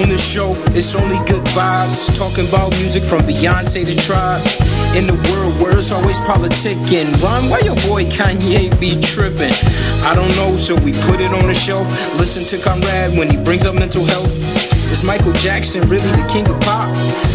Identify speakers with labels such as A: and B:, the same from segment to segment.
A: On this show, it's only good vibes. Talking about music from Beyonce to Tribe. In the world where it's always politicking. Ron, why your boy Kanye be tripping? I don't know, so we put it on the shelf. Listen to Conrad when he brings up mental health. Is Michael Jackson really the king of pop?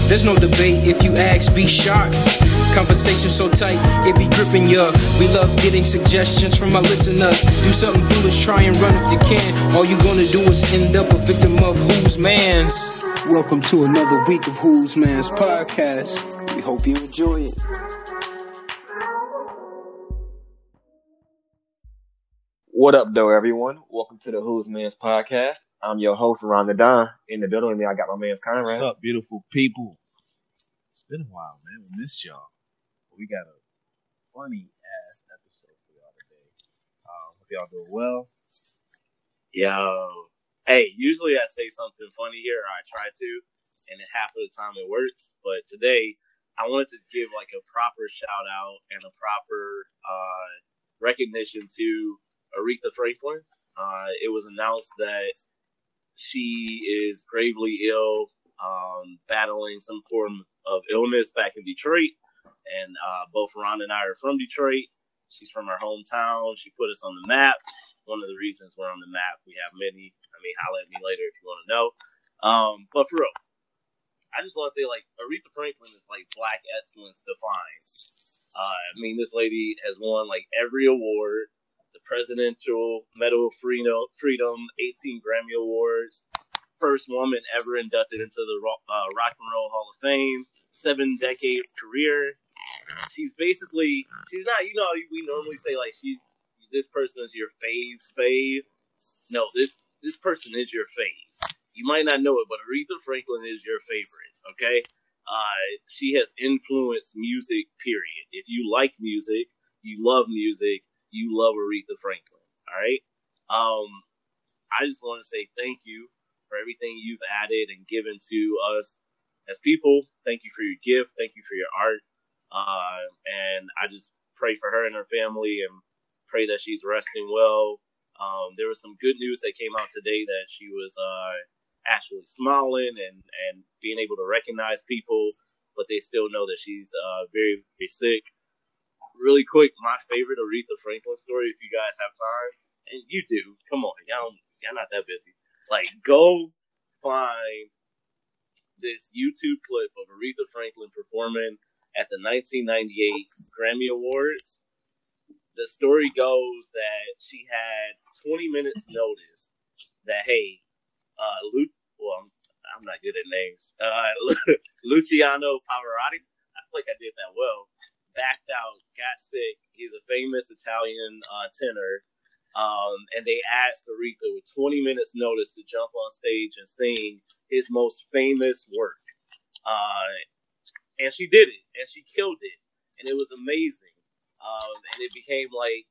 A: There's no debate if you ask, be shocked. Conversation so tight, it be gripping ya. We love getting suggestions from our listeners. Do something foolish, try and run if you can. All you gonna do is end up a victim of whose man's. Welcome to another week of Whose Man's podcast. We hope you enjoy it.
B: What up, though, everyone? Welcome to the Who's Man's podcast. I'm your host, Ron the Don. In the building with me, I got my man Conrad.
C: What's up, beautiful people? It's been a while, man. We missed y'all. We got a funny ass episode for y'all today. Um, hope y'all doing well.
D: Yo, hey, usually I say something funny here, or I try to, and half of the time it works. But today, I wanted to give like a proper shout out and a proper uh, recognition to Aretha Franklin. Uh, it was announced that she is gravely ill, um, battling some form of illness back in Detroit. And uh, both Ron and I are from Detroit. She's from our hometown. She put us on the map. One of the reasons we're on the map. We have many. I mean, holla at me later if you want to know. Um, but for real, I just want to say, like, Aretha Franklin is like black excellence defined. Uh, I mean, this lady has won like every award the Presidential Medal of Freedom, Freedom 18 Grammy Awards, first woman ever inducted into the uh, Rock and Roll Hall of Fame, seven decade career. She's basically she's not you know we normally say like she's this person is your fave fave. No, this this person is your fave. You might not know it, but Aretha Franklin is your favorite. Okay, uh, she has influenced music. Period. If you like music, you love music, you love Aretha Franklin. All right. Um, I just want to say thank you for everything you've added and given to us as people. Thank you for your gift. Thank you for your art. Uh, and I just pray for her and her family and pray that she's resting well. Um, there was some good news that came out today that she was uh, actually smiling and, and being able to recognize people, but they still know that she's uh, very, very sick. Really quick, my favorite Aretha Franklin story, if you guys have time, and you do, come on, y'all, y'all not that busy. Like, go find this YouTube clip of Aretha Franklin performing at the 1998 Grammy Awards. The story goes that she had 20 minutes notice that hey, uh, Lu- well, I'm, I'm not good at names. Uh, Luciano Pavarotti, I feel like I did that well. Backed out, got sick. He's a famous Italian uh, tenor. Um, and they asked Aretha with 20 minutes notice to jump on stage and sing his most famous work. Uh, and she did it, and she killed it, and it was amazing. Um, and it became like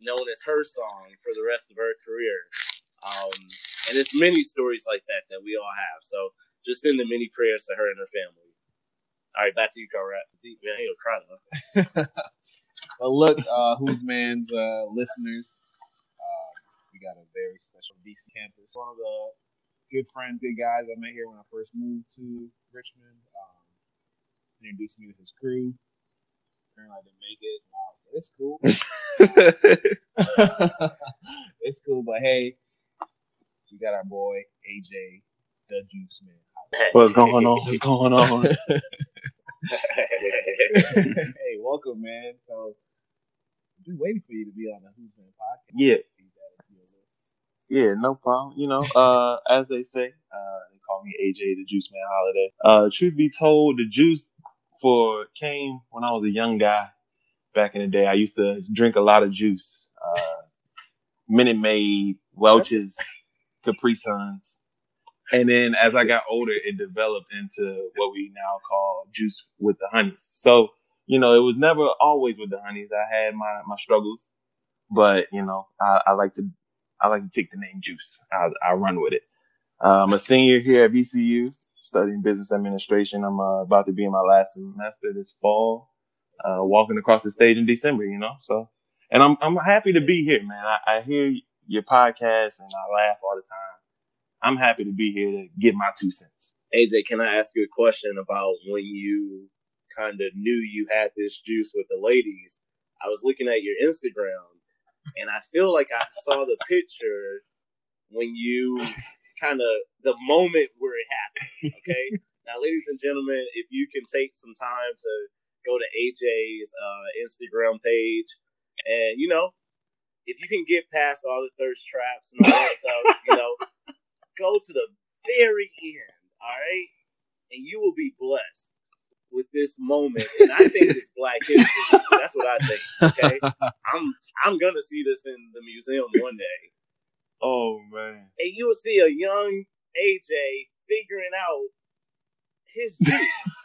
D: known as her song for the rest of her career. Um, and it's many stories like that that we all have. So just send the many prayers to her and her family. All right, back to you, Conrad. Man, I ain't gonna cry though.
C: Well, look, uh, Who's Man's uh, listeners, uh, we got a very special DC campus. One of the good friends, good guys I met here when I first moved to Richmond. Introduced me to his crew. Apparently, I didn't make it. Wow, it's cool. it's cool, but hey, we got our boy AJ, the Juice Man.
B: What's going on? What's going on?
C: hey, welcome, man. So, I've been waiting for you to be on the Who's Man podcast.
B: Yeah.
C: Please add it to your list.
B: Yeah, no problem. You know, uh, as they say, uh, they call me AJ the Juice Man Holiday. Uh, truth be told, the juice for came when I was a young guy. Back in the day, I used to drink a lot of juice. Uh, Minute Maid, Welch's, Capri Suns. And then as I got older, it developed into what we now call juice with the honeys. So, you know, it was never always with the honeys. I had my, my struggles, but you know, I, I like to, I like to take the name juice. I, I run with it. I'm a senior here at VCU studying business administration. I'm uh, about to be in my last semester this fall, uh, walking across the stage in December, you know, so, and I'm, I'm happy to be here, man. I, I hear your podcast and I laugh all the time. I'm happy to be here to give my two cents.
D: AJ, can I ask you a question about when you kind of knew you had this juice with the ladies? I was looking at your Instagram, and I feel like I saw the picture when you kind of the moment where it happened. Okay, now, ladies and gentlemen, if you can take some time to go to AJ's uh, Instagram page, and you know, if you can get past all the thirst traps and all that stuff, you know, go to the very end, all right, and you will be blessed with this moment. And I think it's Black History. That's what I think. Okay, I'm I'm gonna see this in the museum one day.
B: Oh man!
D: And you will see a young AJ figuring out his juice.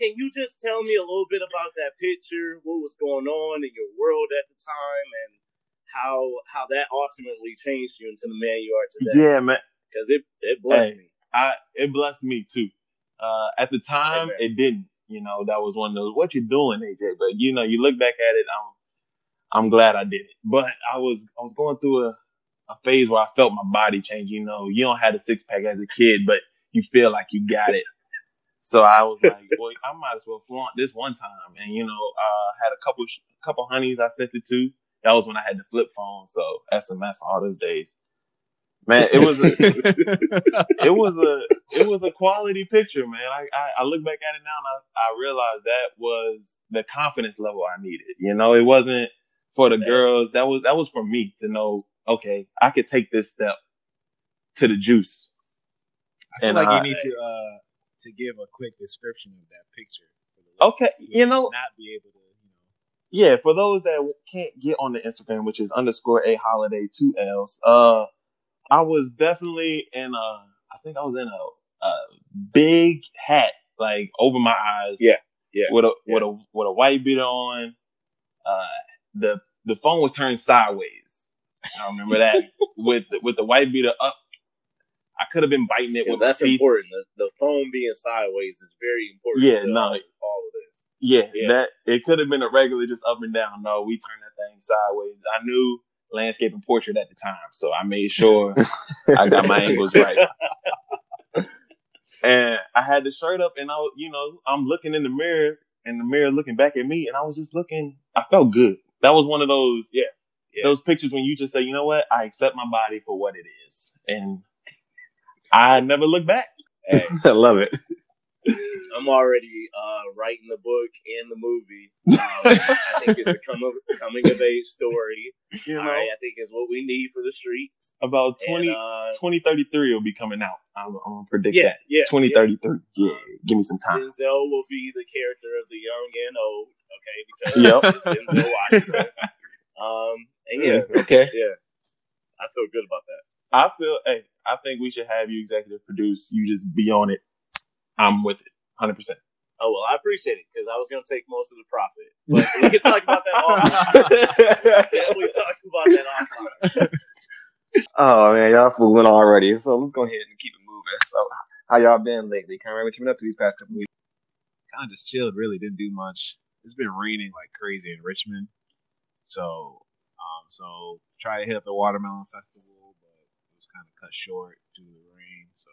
D: Can you just tell me a little bit about that picture? What was going on in your world at the time, and how how that ultimately changed you into the man you are today?
B: Yeah, man.
D: Because it it blessed
B: Hey.
D: me.
B: I it blessed me too. Uh, at the time,
D: Amen.
B: it didn't. You know, that was one of those. What you doing, AJ? But you know, you look back at it. I'm I'm glad I did it. But I was I was going through a a phase where I felt my body change. You know, you don't have a six pack as a kid, but you feel like you got it. So I was like, well, I might as well flaunt this one time. And you know, uh, had a couple couple honeys I sent it to. That was when I had the flip phone, so SMS all those days. Man, it was a, it was a it was a quality picture, man. I, I, I look back at it now and I, I realize that was the confidence level I needed. You know, it wasn't for the girls. That was that was for me to know, okay, I could take this step to the juice.
C: I feel
B: And
C: like
B: I-
C: you need to uh to give a quick description of that picture.
B: Okay,
C: who
B: you know-
C: not be able to, you know.
B: Yeah, for those that can't get on the Instagram, which is underscore a holiday two L's. Uh, I was definitely in a. I think I was in a, a big hat, like over my eyes.
D: Yeah, yeah,
B: With a
D: yeah.
B: with a with a white beater on. Uh, the the phone was turned sideways. I remember that with the, with the white beater up. I could have been biting it with
D: that's important. The, the phone being sideways is very important.
B: Yeah, no.
D: all, uh, all of this.
B: Yeah,
D: Yeah.
B: that it could have been a regular just up and down. No, we turned that thing sideways. I knew landscape and portrait at the time, so I made sure I got my angles right. And I had the shirt up, and I, was, you know, I'm looking in the mirror, and the mirror looking back at me, and I was just looking. I felt good. That was one of those,
D: Yeah, yeah.
B: those pictures when you just say, you know what, I accept my body for what it is, and I never look back.
D: Hey,
E: I love it.
D: I'm already uh, writing the book and the movie. Um, I think it's a come of, coming of age story.
B: You know,
D: All right, I think it's what we need for the streets.
B: about 20,
D: And, uh,
B: 2033 will be coming out. I'm, I'm gonna predict
D: yeah,
B: that.
D: yeah,
B: 2033. Yeah. give me some time.
D: Denzel will be the character of the young and old. Okay, because
B: Yep.
D: Denzel Washington. Um, and yeah,
E: Okay.
D: yeah, I feel good about that.
B: I feel, hey, I think we should have you executive produce. You just be on it. I'm with it, hundred percent.
D: Oh well, I appreciate it because I was going to take most of the profit, but we can talk about that offline. Definitely talk about that offline.
E: oh man, y'all fooling already. So let's go ahead and keep it moving. So how y'all been lately? Conrad, what you been up to these past couple weeks?
C: kind of just chilled. Really didn't do much. It's been raining like crazy in Richmond, so um, so try to hit up the watermelon festival, but it was kind of cut short due to the rain. So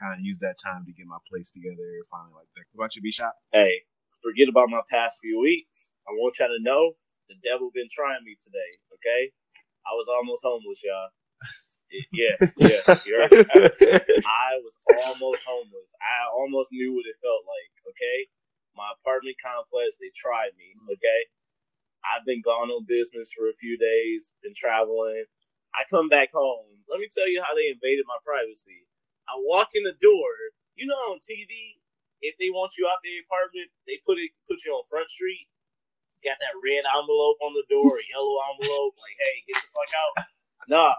C: kind of used that time to get my place together. Finally, like that. What about you, B shop?
D: Hey, forget about my past few weeks. I want y'all to know the devil been trying me today. Okay, I was almost homeless, y'all. Yeah, yeah, you. I was almost homeless. I almost knew what it felt like. Okay, my apartment complex they tried me. Okay, I've been gone on business for a few days. Been traveling. I come back home. Let me tell you how they invaded my privacy. I walk in the door. You know on TV, if they want you out the apartment, they put it put you on Front Street. Got that red envelope on the door, yellow envelope, like, hey, get the fuck out. Nah.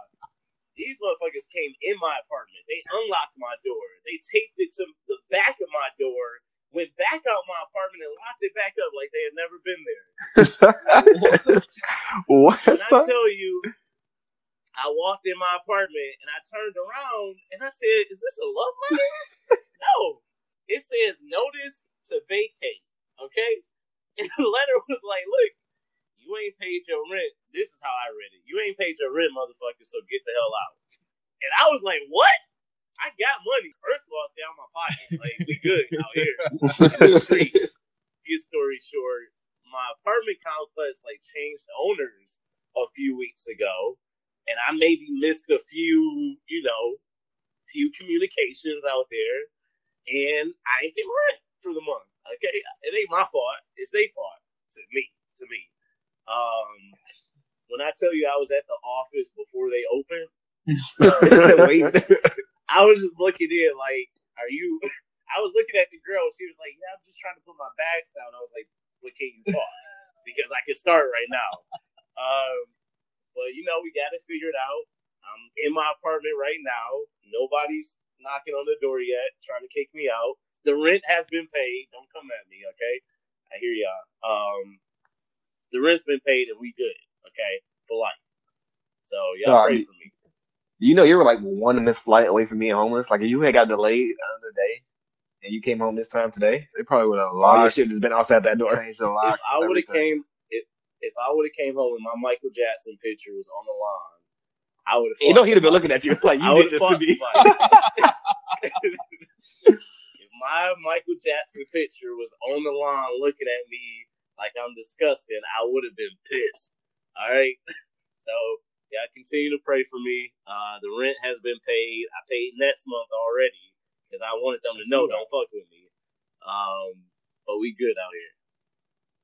D: These motherfuckers came in my apartment. They unlocked my door. They taped it to the back of my door, went back out my apartment and locked it back up like they had never been there.
E: what?
D: When I tell you, I walked in my apartment and I turned around and I said, "Is this a love letter?" no, it says notice to vacate. Okay, and the letter was like, "Look, you ain't paid your rent. This is how I read it. You ain't paid your rent, motherfucker. So get the hell out." And I was like, what? I got money. First of all, stay out my pocket. Like, we good out here. In the streets. Good story short, my apartment complex like changed owners a few weeks ago. And I maybe missed a few, you know, few communications out there. And I ain't pay my rent for the month. Okay. It ain't my fault. It's their fault. To me. To me. Um when I tell you I was at the office before they opened,
E: Wait.
D: I was just looking in like, are you? I was looking at the girl. She was like, yeah, I'm just trying to put my bags down. I was like, what can you talk? because I can start right now. Um, but you know, we got it figured out. I'm in my apartment right now. Nobody's knocking on the door yet, trying to kick me out. The rent has been paid. Don't come at me, okay? I hear y'all. Um, the rent's been paid and we good, okay, for life. So y'all
E: Nah,
D: pray
E: you-
D: for me.
E: You know, you were like one missed flight away from being homeless. Like, if you had got delayed another day and you came home this time today,
B: They probably would have
E: all your
B: locked,
E: shit has been outside that door.
B: changed the
D: If. I would have came, if if I would have came home and my Michael Jackson picture was on the line, I would have.
E: You know, he'd have been looking at you like, you
D: would
E: did
D: have
E: this to
D: fought
E: me.
D: if my Michael Jackson picture was on the line looking at me like I'm disgusting, I would have been pissed. All right. So yeah, continue to pray for me. Uh, the rent has been paid. I paid next month already because I wanted them to know don't fuck with me. Um, but we good out here.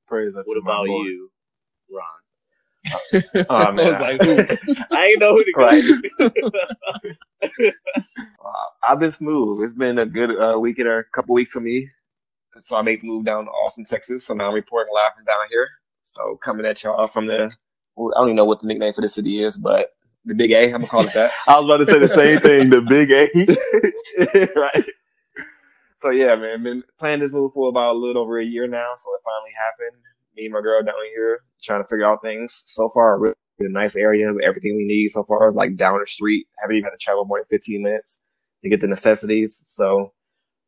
B: Praise up
D: What
B: to
D: about
B: boy.
D: you, Ron?
E: Oh,
C: I
E: man.
C: was like.
D: I ain't know who to go.
E: Right.
D: to.
E: Uh, I've been smooth. It's been a good uh, week and a couple weeks for me. So I made the move down to Austin, Texas. So now I'm reporting live from down here. So coming at y'all from the, well, I don't even know what the nickname for the city is, but the Big A, I'm gonna call it that.
B: I was about to say the same thing. The big A.
E: right. So yeah, man, been planning this move for about a little over a year now. So it finally happened. Me and my girl down here trying to figure out things. So far, really a nice area everything we need. So far, is like down the street. Haven't even had to travel more than 15 minutes to get the necessities. So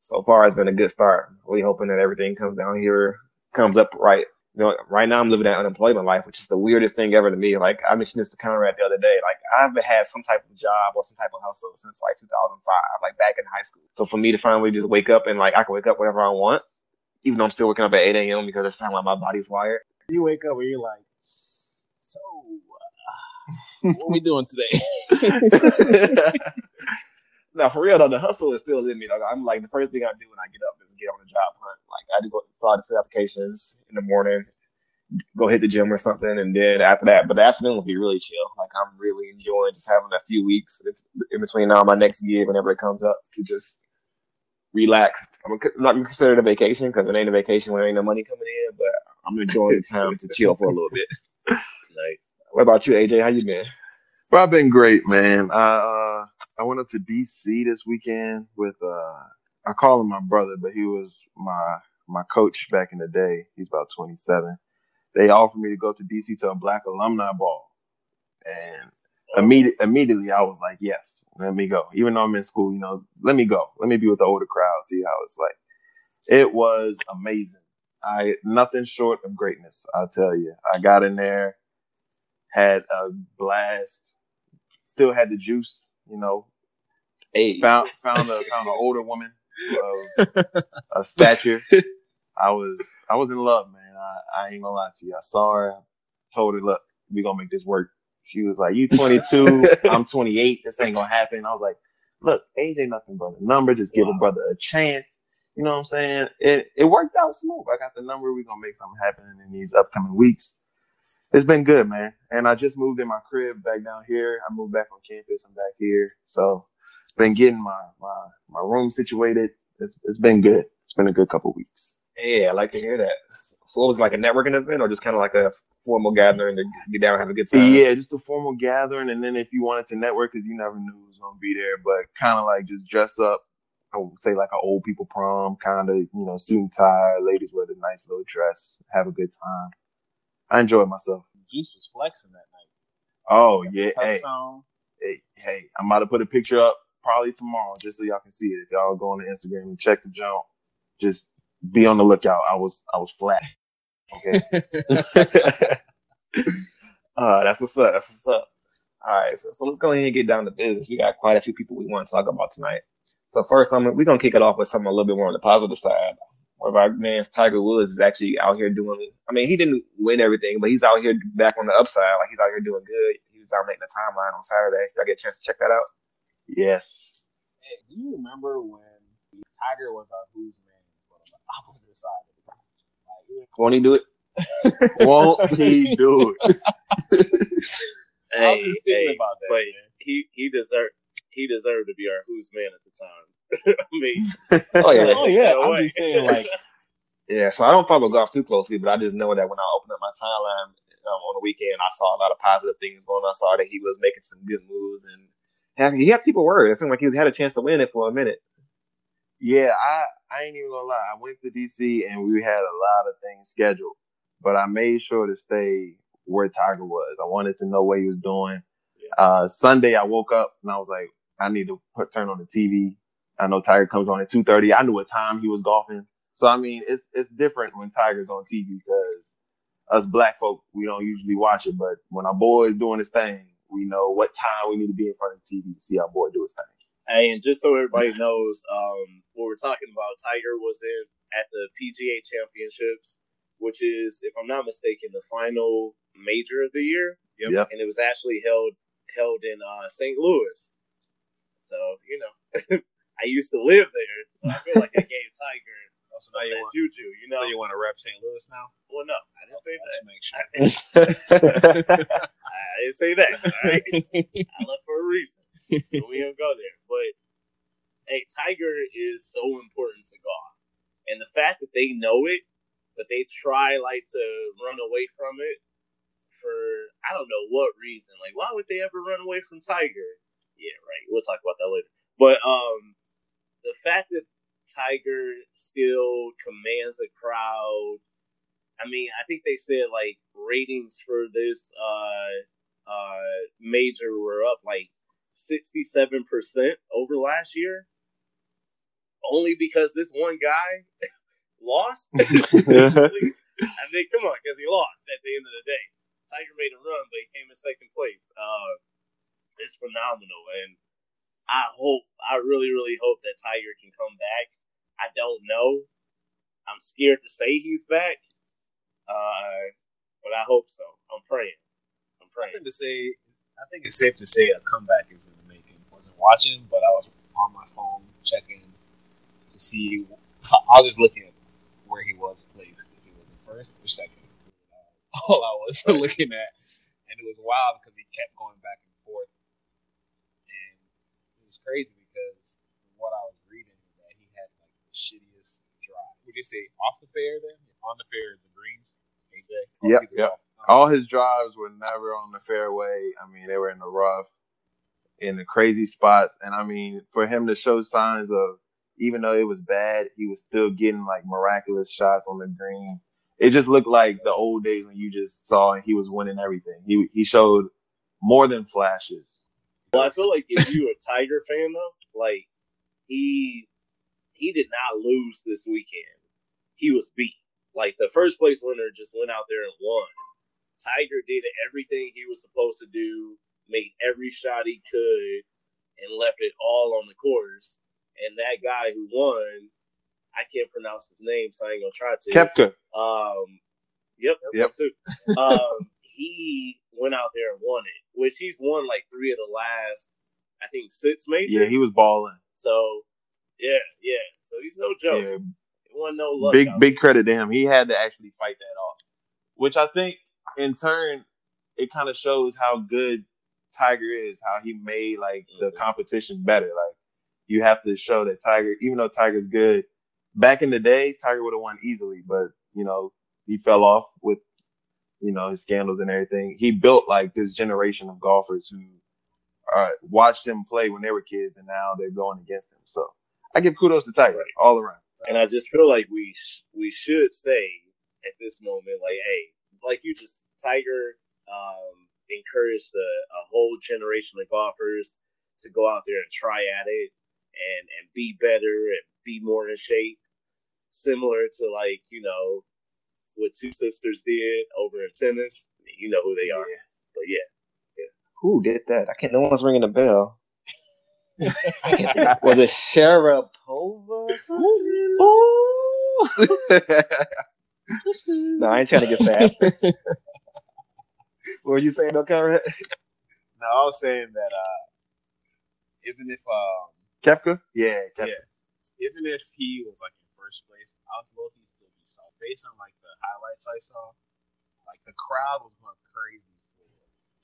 E: so far, it's been a good start. Really hoping that everything comes down here, comes up right. You know, right now I'm living that unemployment life, which is the weirdest thing ever to me. Like I mentioned this to Conrad the other day. Like I haven't had some type of job or some type of hustle since like 2005, like back in high school. So for me to finally just wake up and like I can wake up whenever I want, even though I'm still waking up at 8 a.m. because that's how my body's wired.
C: You wake up and you're like, so uh, what are we doing today?
E: now for real though, the hustle is still in me. Like I'm like the first thing I do when I get up is get on the job hunt. Like I do go fill out the applications in the morning, go hit the gym or something, and then after that, but the afternoon afternoons be really chill. Like I'm really enjoying just having a few weeks in between now my next gig, whenever it comes up, to just relax. I'm not gonna consider it a vacation because it ain't a vacation when there ain't no money coming in, but I'm enjoying the time to chill for a little bit.
D: nice.
E: What about you, AJ? How you been?
B: Bro, I've been great, man. I uh, I went up to DC this weekend with uh, I call him my brother, but he was my my coach back in the day. He's about 27. They offered me to go to DC to a Black alumni ball, and immediate, immediately I was like, yes, let me go. Even though I'm in school, you know, let me go. Let me be with the older crowd, see how it's like. It was amazing. I nothing short of greatness. I'll tell you. I got in there, had a blast. Still had the juice, you know.
E: Hey,
B: Found found a found an older woman of, of stature. I was I was in love, man. I, I ain't gonna lie to you. I saw her, told her, look, we gonna make this work. She was like, You 22, I'm 28. This ain't gonna happen. I was like, Look, age ain't nothing but a number. Just give a brother a chance. You know what I'm saying? It it worked out smooth. I got the number. we gonna make something happen in these upcoming weeks. It's been good, man. And I just moved in my crib back down here. I moved back on campus. I'm back here. So been getting my my, my room situated. It's it's been good. It's been a good couple weeks.
E: Yeah, I like to hear that. So it was like a networking event or just kind of like a formal gathering to get down and have a good time?
B: Yeah, just a formal gathering, and then if you wanted to network, because you never knew who was gonna be there, but kind of like just dress up. I would say like an old people prom, kind of you know suit and tie. Ladies wear the nice little dress, have a good time. I enjoyed myself.
C: Juice was flexing that night.
B: Oh yeah, hey,
C: Tux
B: hey, hey, I'm about to put a picture up probably tomorrow just so y'all can see it. If y'all go on the Instagram and check the jump, just be on the lookout. I was I was flat. Okay.
E: uh, that's what's up. That's what's up. All right, so, so let's go ahead and get down to business. We got quite a few people we want to talk about tonight. So first, I'm, we're gonna kick it off with something a little bit more on the positive side. One of our man's Tiger Woods is actually out here doing. I mean, he didn't win everything, but he's out here back on the upside. Like he's out here doing good. He was dominating the timeline on Saturday. Y'all get a chance to check that out.
B: Yes.
C: Hey, do you remember when Tiger was our who's man, but on the opposite side of the like,
E: Won't he do it?
B: Won't he do it?
C: I was just thinking
D: hey,
C: about that.
D: but
C: man.
D: he he deserved he deserved to be our who's man at the time. I mean,
E: Oh yeah,
C: Oh yeah,
D: No
C: I'm
D: way.
C: just saying like
E: yeah. So I don't follow golf too closely, but I just know that when I opened up my timeline um, on the weekend, I saw a lot of positive things going. on. I saw that he was making some good moves and have, he had people worried. It seemed like he had a chance to win it for a minute.
B: Yeah, I, I ain't even gonna lie. I went to DC and we had a lot of things scheduled, but I made sure to stay where Tiger was. I wanted to know what he was doing. Uh, Sunday, I woke up and I was like, I need to put, turn on the TV. I know Tiger comes on at two thirty. I knew what time he was golfing. So I mean, it's it's different when Tiger's on TV because us black folk we don't usually watch it, but when our boy is doing his thing, we know what time we need to be in front of the TV to see our boy do his thing.
D: Hey, and just so everybody knows, um, what we're talking about, Tiger was in at the PGA Championships, which is, if I'm not mistaken, the final major of the year.
B: Yep. Yep.
D: And it was actually held held in uh, St. Louis. So you know, I used to live there, so I feel like I gave Tiger
C: also
D: some
C: now you
D: that
C: want
D: juju. You know,
C: now you want to rep St. Louis now.
D: well, no, I didn't say
C: Let's
D: that.
C: make sure.
D: I didn't say that. Right? I left for a reason. So we don't go there. But hey, Tiger is so important to golf. And the fact that they know it, but they try like to run away from it for I don't know what reason. Like why would they ever run away from Tiger? Yeah, right. We'll talk about that later. But um the fact that Tiger still commands a crowd I mean, I think they said like ratings for this uh uh major were up like sixty seven percent over last year. Only because this one guy lost. I mean, come on, because he lost at the end of the day. Tiger made a run, but he came in second place. Uh, it's phenomenal, and I hope, I really, really hope that Tiger can come back. I don't know. I'm scared to say he's back, uh, but I hope so. I'm praying. I'm praying.
C: Nothing to say. I think it's safe to say a comeback is in the making. Wasn't watching, but I was on my phone checking to see. I was just looking at where he was placed. If he was in first or second. All I was looking at, and it was wild because he kept going back and forth, and it was crazy because what I was reading that he had like the shittiest drive. Would you say off the fair then? On the fair is the greens. AJ.
B: Yep, yep. All his drives were never on the fairway. I mean, they were in the rough, in the crazy spots. And I mean, for him to show signs of, even though it was bad, he was still getting like miraculous shots on the green. It just looked like the old days when you just saw he was winning everything. He he showed more than flashes.
D: Well, I feel like if you're a Tiger fan though, like he he did not lose this weekend. He was beat. Like the first place winner just went out there and won. Tiger did everything he was supposed to do, made every shot he could, and left it all on the course. And that guy who won, I can't pronounce his name, so I ain't gonna try to.
B: Koepka.
D: Um, yep,
B: Yep.
D: too. Um, he went out there and won it, which he's won like three of the last, I think, six majors.
B: Yeah, he was balling.
D: So, yeah, yeah. So he's no joke.
B: Yeah,
D: Wasn't no luck.
B: big big credit to him. He had to actually fight that off, which I think in turn it kind of shows how good Tiger is. How he made like the
D: Mhm.
B: competition better. Like you have to show that Tiger, even though Tiger's good, back in the day Tiger would have won easily, but you know he fell off with you know his scandals and everything. He built like this generation of golfers who uh, watched him play when they were kids, and now they're going against him. So I give kudos to Tiger all around.
D: And I just feel like we sh- we should say at this moment, like, hey, like you just Tiger um, encouraged a, a whole generation of golfers to go out there and try at it and and be better and be more in shape, similar to like you know what two sisters did over in tennis. You know who they are, but yeah.
E: Who did that? I can't. No one's ringing the bell. I can't think. Was it Sharapova? or no, I ain't trying to get stabbed. what were you saying, though, Conrad?
C: No, I was saying that uh, even if um,
B: Koepka? Yeah, Koepka.
C: Yeah. even if he was like in first place, I would low key still be soft. Based on like the highlights I saw, like the crowd was going crazy for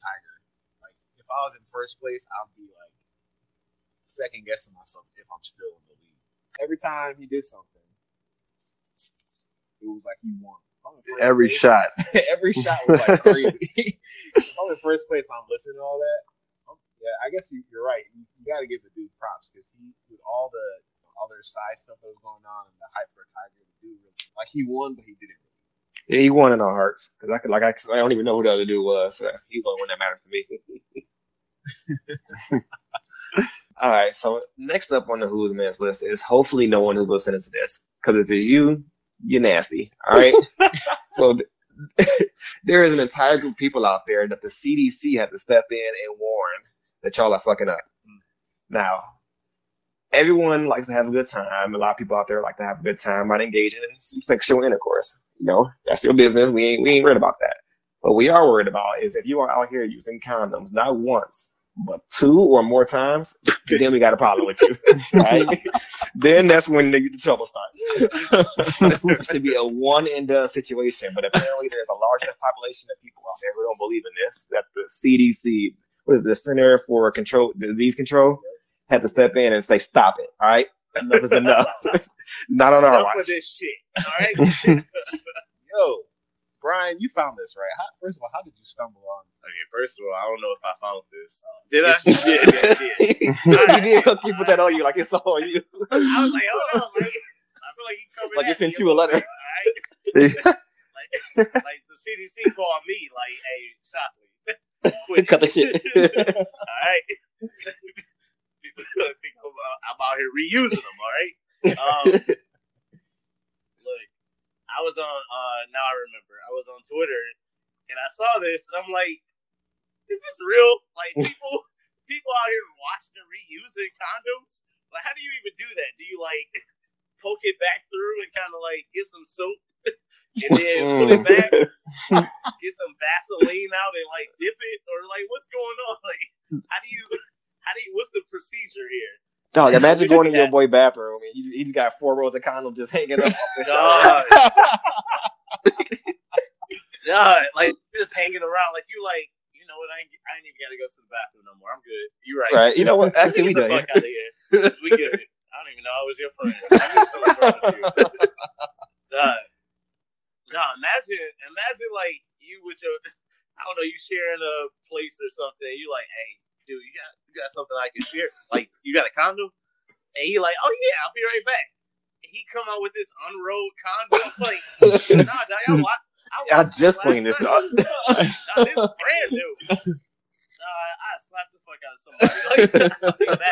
C: Tiger. Like if I was in first place, I'd be like second guessing myself if I'm still in the lead. Every time he did something, it was like he won. If I'm in first
B: Every
C: place-
B: shot.
C: every shot was like crazy. I'm in first place, I'm listening to all that. um, Yeah, I guess you, you're right. You, you got to give the dude props because he, with all the other side stuff that was going on and the hype for Tiger, the dude, really, like he won, but he didn't.
E: Yeah, he won in our hearts because I could, like, I, I don't even know who the other dude was. So he's the only one that matters to me. All right, so next up on the Who's Man's list is hopefully no one who's listening to this because if it's you, you're nasty. All right, so there is an entire group of people out there that the CDC had to step in and warn that y'all are fucking up. Now, everyone likes to have a good time. A lot of people out there like to have a good time by engaging in some sexual intercourse. You know, that's your business. We ain't we ain't worried about that. What we are worried about is if you are out here using condoms not once but two or more times, then we got a problem with you. Right? then that's when the, the trouble starts. it should be a one and done situation. But apparently, there's a large enough population of people out there who don't believe in this that the CDC, what is it, the Center for Control Disease Control, had to step in and say, "Stop it! All right, enough is enough. Not on our
D: Enough
E: watch."
D: of this shit. All right.
C: Yo, Brian, you found this right? How, first of all, how did you stumble on?
D: okay. First of all, I don't know if I found this. Did I?
C: Yes, you
D: Yeah, yeah, I did.
E: you did. You put that on you like it's all you.
D: I was like, hold on, like, I feel like you coming
E: Like
D: at
E: it sent you a letter.
D: All right. like, like the CDC called me, like, hey, Shockley, quit.
E: Cut the shit.
D: all right. People think I'm, uh, I'm out here reusing them. All right. Um, look, I was on. Uh, now I remember. I was on Twitter, and I saw this, and I'm like, is this real? Like people, people out here washing and reusing condoms. Like, how do you even do that? Do you like poke it back through and kind of like get some soap and then put it back, get some Vaseline out and like dip it, or like what's going on? Like, how do you, how do you, what's the procedure here?
E: Dog, imagine going in
D: should
E: your boy bathroom and he, he's got four rows of condoms just hanging up. Off the
D: Dog. Like just hanging around, like you like, you know what? I ain't, I ain't even got to go to the bathroom no more. I'm good. You're right.
E: right. You know what? Actually, we
D: Get the
E: done.
D: fuck out of here. We good. I don't even know I was your friend. I'm just so impressed with you. Uh, no, imagine, imagine like you with your, I don't know, you sharing a place or something. You're like, hey, dude, you got, you got something I can share? Like, you got a condom? And he like, oh yeah, I'll be right back. And he come out with this unrolled condom. It's like, nah, dog, I, wa- I,
E: I just cleaned this up.
D: nah, this is brand new. Nah, I, slapped the fuck out of somebody.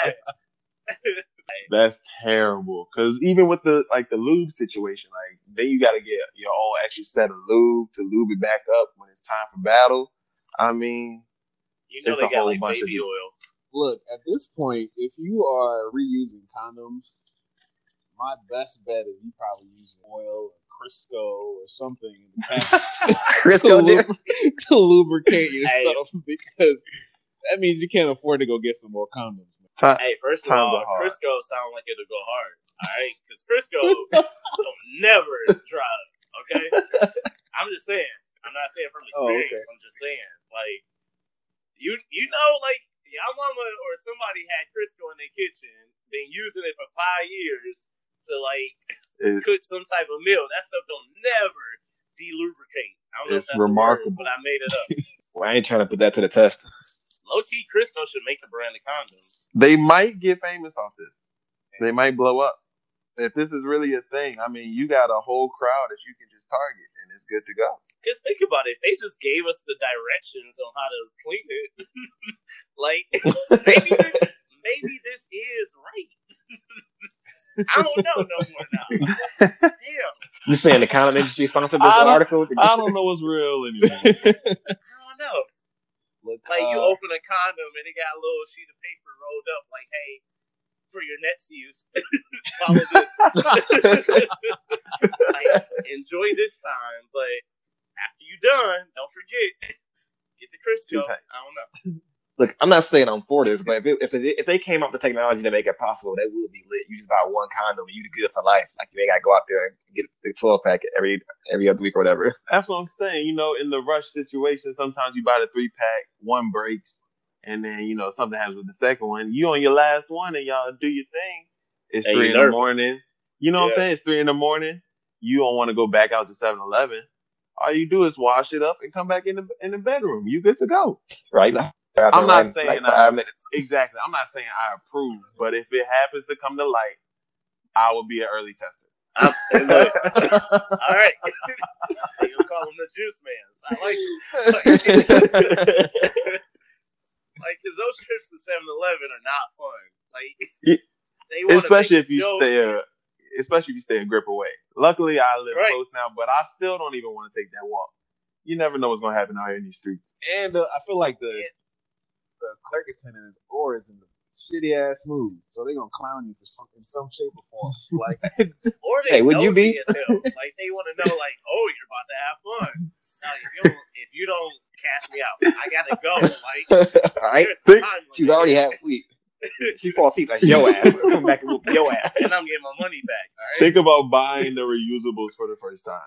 D: Like.
B: That's terrible. Because even with the like the lube situation, like then you got to get your own extra set of lube to lube it back up when it's time for battle. I mean,
D: You know
B: It's
D: they
B: a
D: got
B: whole
D: like
B: bunch of
D: baby
B: just-
D: oil.
C: Look, at this point, if you are reusing condoms, my best bet is you probably using oil or Crisco or something in the past
E: Crisco
C: to,
E: dip.
C: lub- to lubricate your
D: Hey.
C: stuff because that means you can't afford to go get some more condoms.
B: time,
D: Hey, first of all. Crisco sound like it'll go hard. All right, because Crisco don't never dry up. Okay, I'm just saying. I'm not saying from
C: Oh,
D: experience.
C: okay.
D: I'm just saying, like you, you know, like y'all mama or somebody had Crisco in their kitchen, been using it for five years to like
B: It-
D: cook some type of meal. That stuff don't never delubricate. I don't know
B: It's
D: if that's
B: remarkable.
D: word, but I made it up.
E: Well, I ain't trying to put that to the test.
D: Low key, Crisco should make the brand of condoms.
B: they might get famous off this. They might blow up. If this is really a thing, I mean, you got a whole crowd that you can just target, it's good to go.
D: Because think about it, if they just gave us the directions on how to clean it, like maybe thi- maybe this is right. I don't know no more now. Damn,
E: You saying the condom industry sponsored this
B: I
E: article?
B: I don't know what's real anymore.
D: I don't know.
C: Look,
D: Like like you
C: Uh,
D: open a condom and it got a little sheet of paper rolled up, like, "Hey, for your next use, follow this. like, enjoy this time, but after you're done, don't forget get the Crisco. I don't know.
E: Look, I'm not saying I'm for this, but if it, if, they, if they came up with technology to make it possible, that would be lit. You just buy one condom, and you good for life. Like you ain't gotta go out there and get the 12 pack every every other week or whatever.
B: That's what I'm saying. You know, in the rush situation, sometimes you buy the three pack, one breaks, and then you know something happens with the second one. You on your last one, and y'all do your thing. It's
D: And
B: three
D: you
B: in the morning. You know what I'm saying? It's three in the morning. You don't want to go back out to 7-Eleven. All you do is wash it up and come back in the in the bedroom. You good to go.
E: Right?
B: I'm not
E: like,
B: saying
E: like
B: I-
E: minutes.
B: Exactly. I'm not saying I approve, but if it happens to come to light, I will be an early tester.
D: I'm, look, all right. you gonna call him the juice man. I like it. like, cause those trips to 7-Eleven are not fun. Like,
B: Yeah.
D: they
B: especially if
D: make a
B: you
D: joke.
B: stay a, especially if you stay a grip away. Luckily, I live
D: Right.
B: close now, but I still don't even want to take that walk. You never know what's gonna happen out here in these streets.
C: And uh, I feel like the the clerk attendant is always in the shitty ass move, so they're gonna clown you for some in some shape or form. Like,
D: Or they
E: Hey, would you be?
D: Like they want to know, like, oh, you're about to have fun. Now, if you don't, if you don't cash me out, I gotta go. Like,
E: All right.
B: Think-
E: She's already half asleep. She falls asleep like yo ass. Come back and whoop your ass.
D: and I'm getting my money back. All right.
B: Think about buying the reusables for the first time,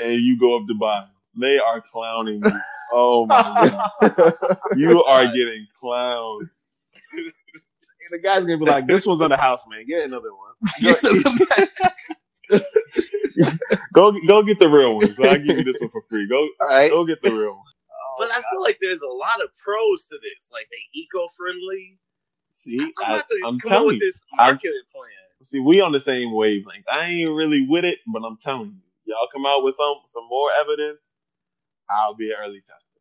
B: and you go up to buy. 'em. They are clowning you. Oh my god, you are getting clowned.
C: And the guy's gonna be like, "This one's on the house, man. Get another one."
B: Go go get the real ones. I'll give you this one for free. Go
E: All right.
B: go get the real one.
D: But I feel like there's a lot of pros to this. Like they eco-friendly.
B: See,
D: I'm
B: I,
D: to
B: I'm
D: come up
B: telling
D: with
B: you.
D: this
B: I-
D: marketing plan.
B: See, we on the same wavelength. I ain't really with it, but I'm telling you, y'all come out with some some more evidence. I'll be an early tester.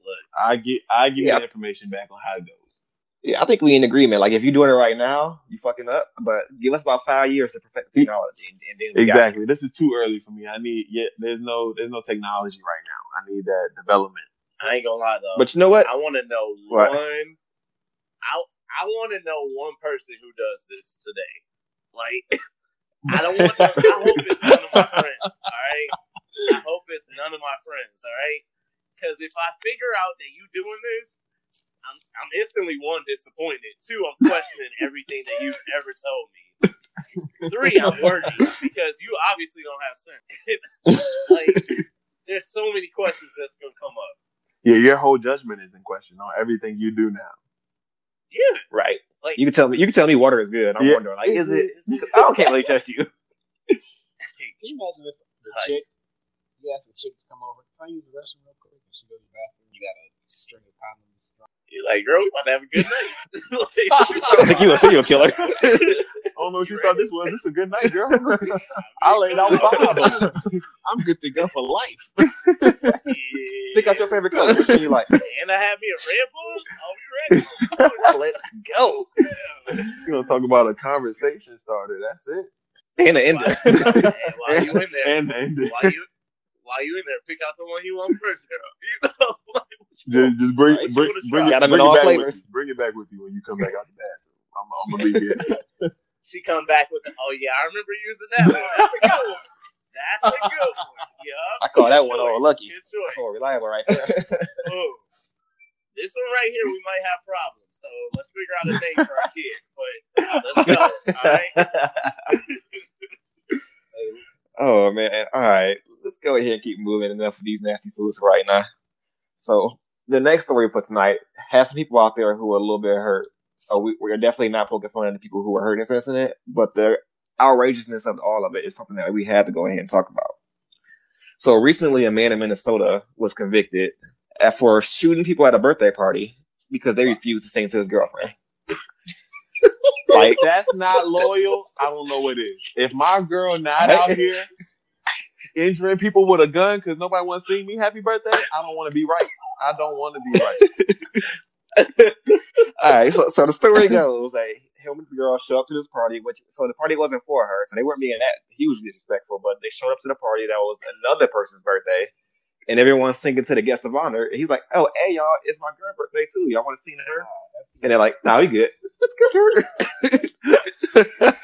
D: Look,
B: I get I give
E: Yeah.
B: you the information back on how it goes.
E: Yeah, I think we in agreement. Like if you're doing it right now, you fucking up. But give us about five years to perfect the technology, and, and then we got you.
B: Exactly. This is too early for me. I need yeah. There's no there's no technology right now. I need that development.
D: I ain't gonna lie though.
E: But you know what?
D: I want to know
E: What?
D: one. I I want to know one person who does this today. Like, I don't want. To, I hope it's none of my friends. All right. I hope it's none of my friends. All right. Because if I figure out that you doing this, I'm I'm instantly one disappointed. Two, I'm questioning everything that you've ever told me. Three, I'm worried because you obviously don't have sense. like, there's so many questions that's gonna come up.
B: Yeah, your whole judgment is in question on everything you do now.
D: Yeah.
E: Right.
D: Like,
E: You can tell me. You can tell me water is good. I'm
B: Yeah.
E: wondering, like, is it?
D: is it
E: I don't can't really trust you.
C: Can you imagine if the
D: Hi.
C: chick, you ask a chick to come over, can I use the restroom real quick? And she goes to the bathroom, you got a string of condoms.
D: You're like, girl, we about to have a good night.
E: I think you a serial killer.
B: I don't know what you thought this was. This is a good night, girl. I laid out five of.
C: I'm good to go for life.
E: Pick out your favorite color. Which one you like?
D: And I have me a Red Bull. Are we ready?
E: Let's go.
D: Yeah.
B: You're gonna talk about a conversation starter. That's it.
E: And the ender.
D: Hey, while you in there,
B: And and
D: while you while you in there, pick out the one you want first, girl. You know, like, which one?
B: Just, just bring
D: Right, you
B: bring, bring, it, bring
E: in
B: it back
E: flavors.
B: with you. Bring it back with you when you come back out the bathroom. I'm, I'm gonna be here.
D: she come back with the, oh yeah, I remember using that one. That's a good one. That's a good one. Yup.
E: I call that oh,
D: Good
E: one
D: choice.
E: all lucky.
D: Good choice.
E: Oh, reliable right there.
D: Boom. This one right here, we might have problems. So let's figure out a name for our kid. But uh, let's go. All right.
E: Oh man. All right. Let's go ahead and keep moving enough of these nasty foods right now. So the next story for tonight has some people out there who are a little bit hurt. So we, we're definitely not poking fun at the people who were hurt in this incident, but the outrageousness of all of it is something that we had to go ahead and talk about. So recently, a man in Minnesota was convicted for shooting people at a birthday party because they refused to sing to his girlfriend. like,
B: that's not loyal, I don't know what is. If my girl not out here injuring people with a gun because nobody wants to see me happy birthday, I don't want to be right. I don't want to be right.
E: All right, so so the story goes like him and the girl show up to this party, which so the party wasn't for her, so they weren't being that hugely disrespectful, but they showed up to the party that was another person's birthday, and everyone's singing to the guest of honor. And he's like, "Oh, hey y'all, it's my girl's birthday too. Y'all want to sing to her?" And they're like, "No, we good."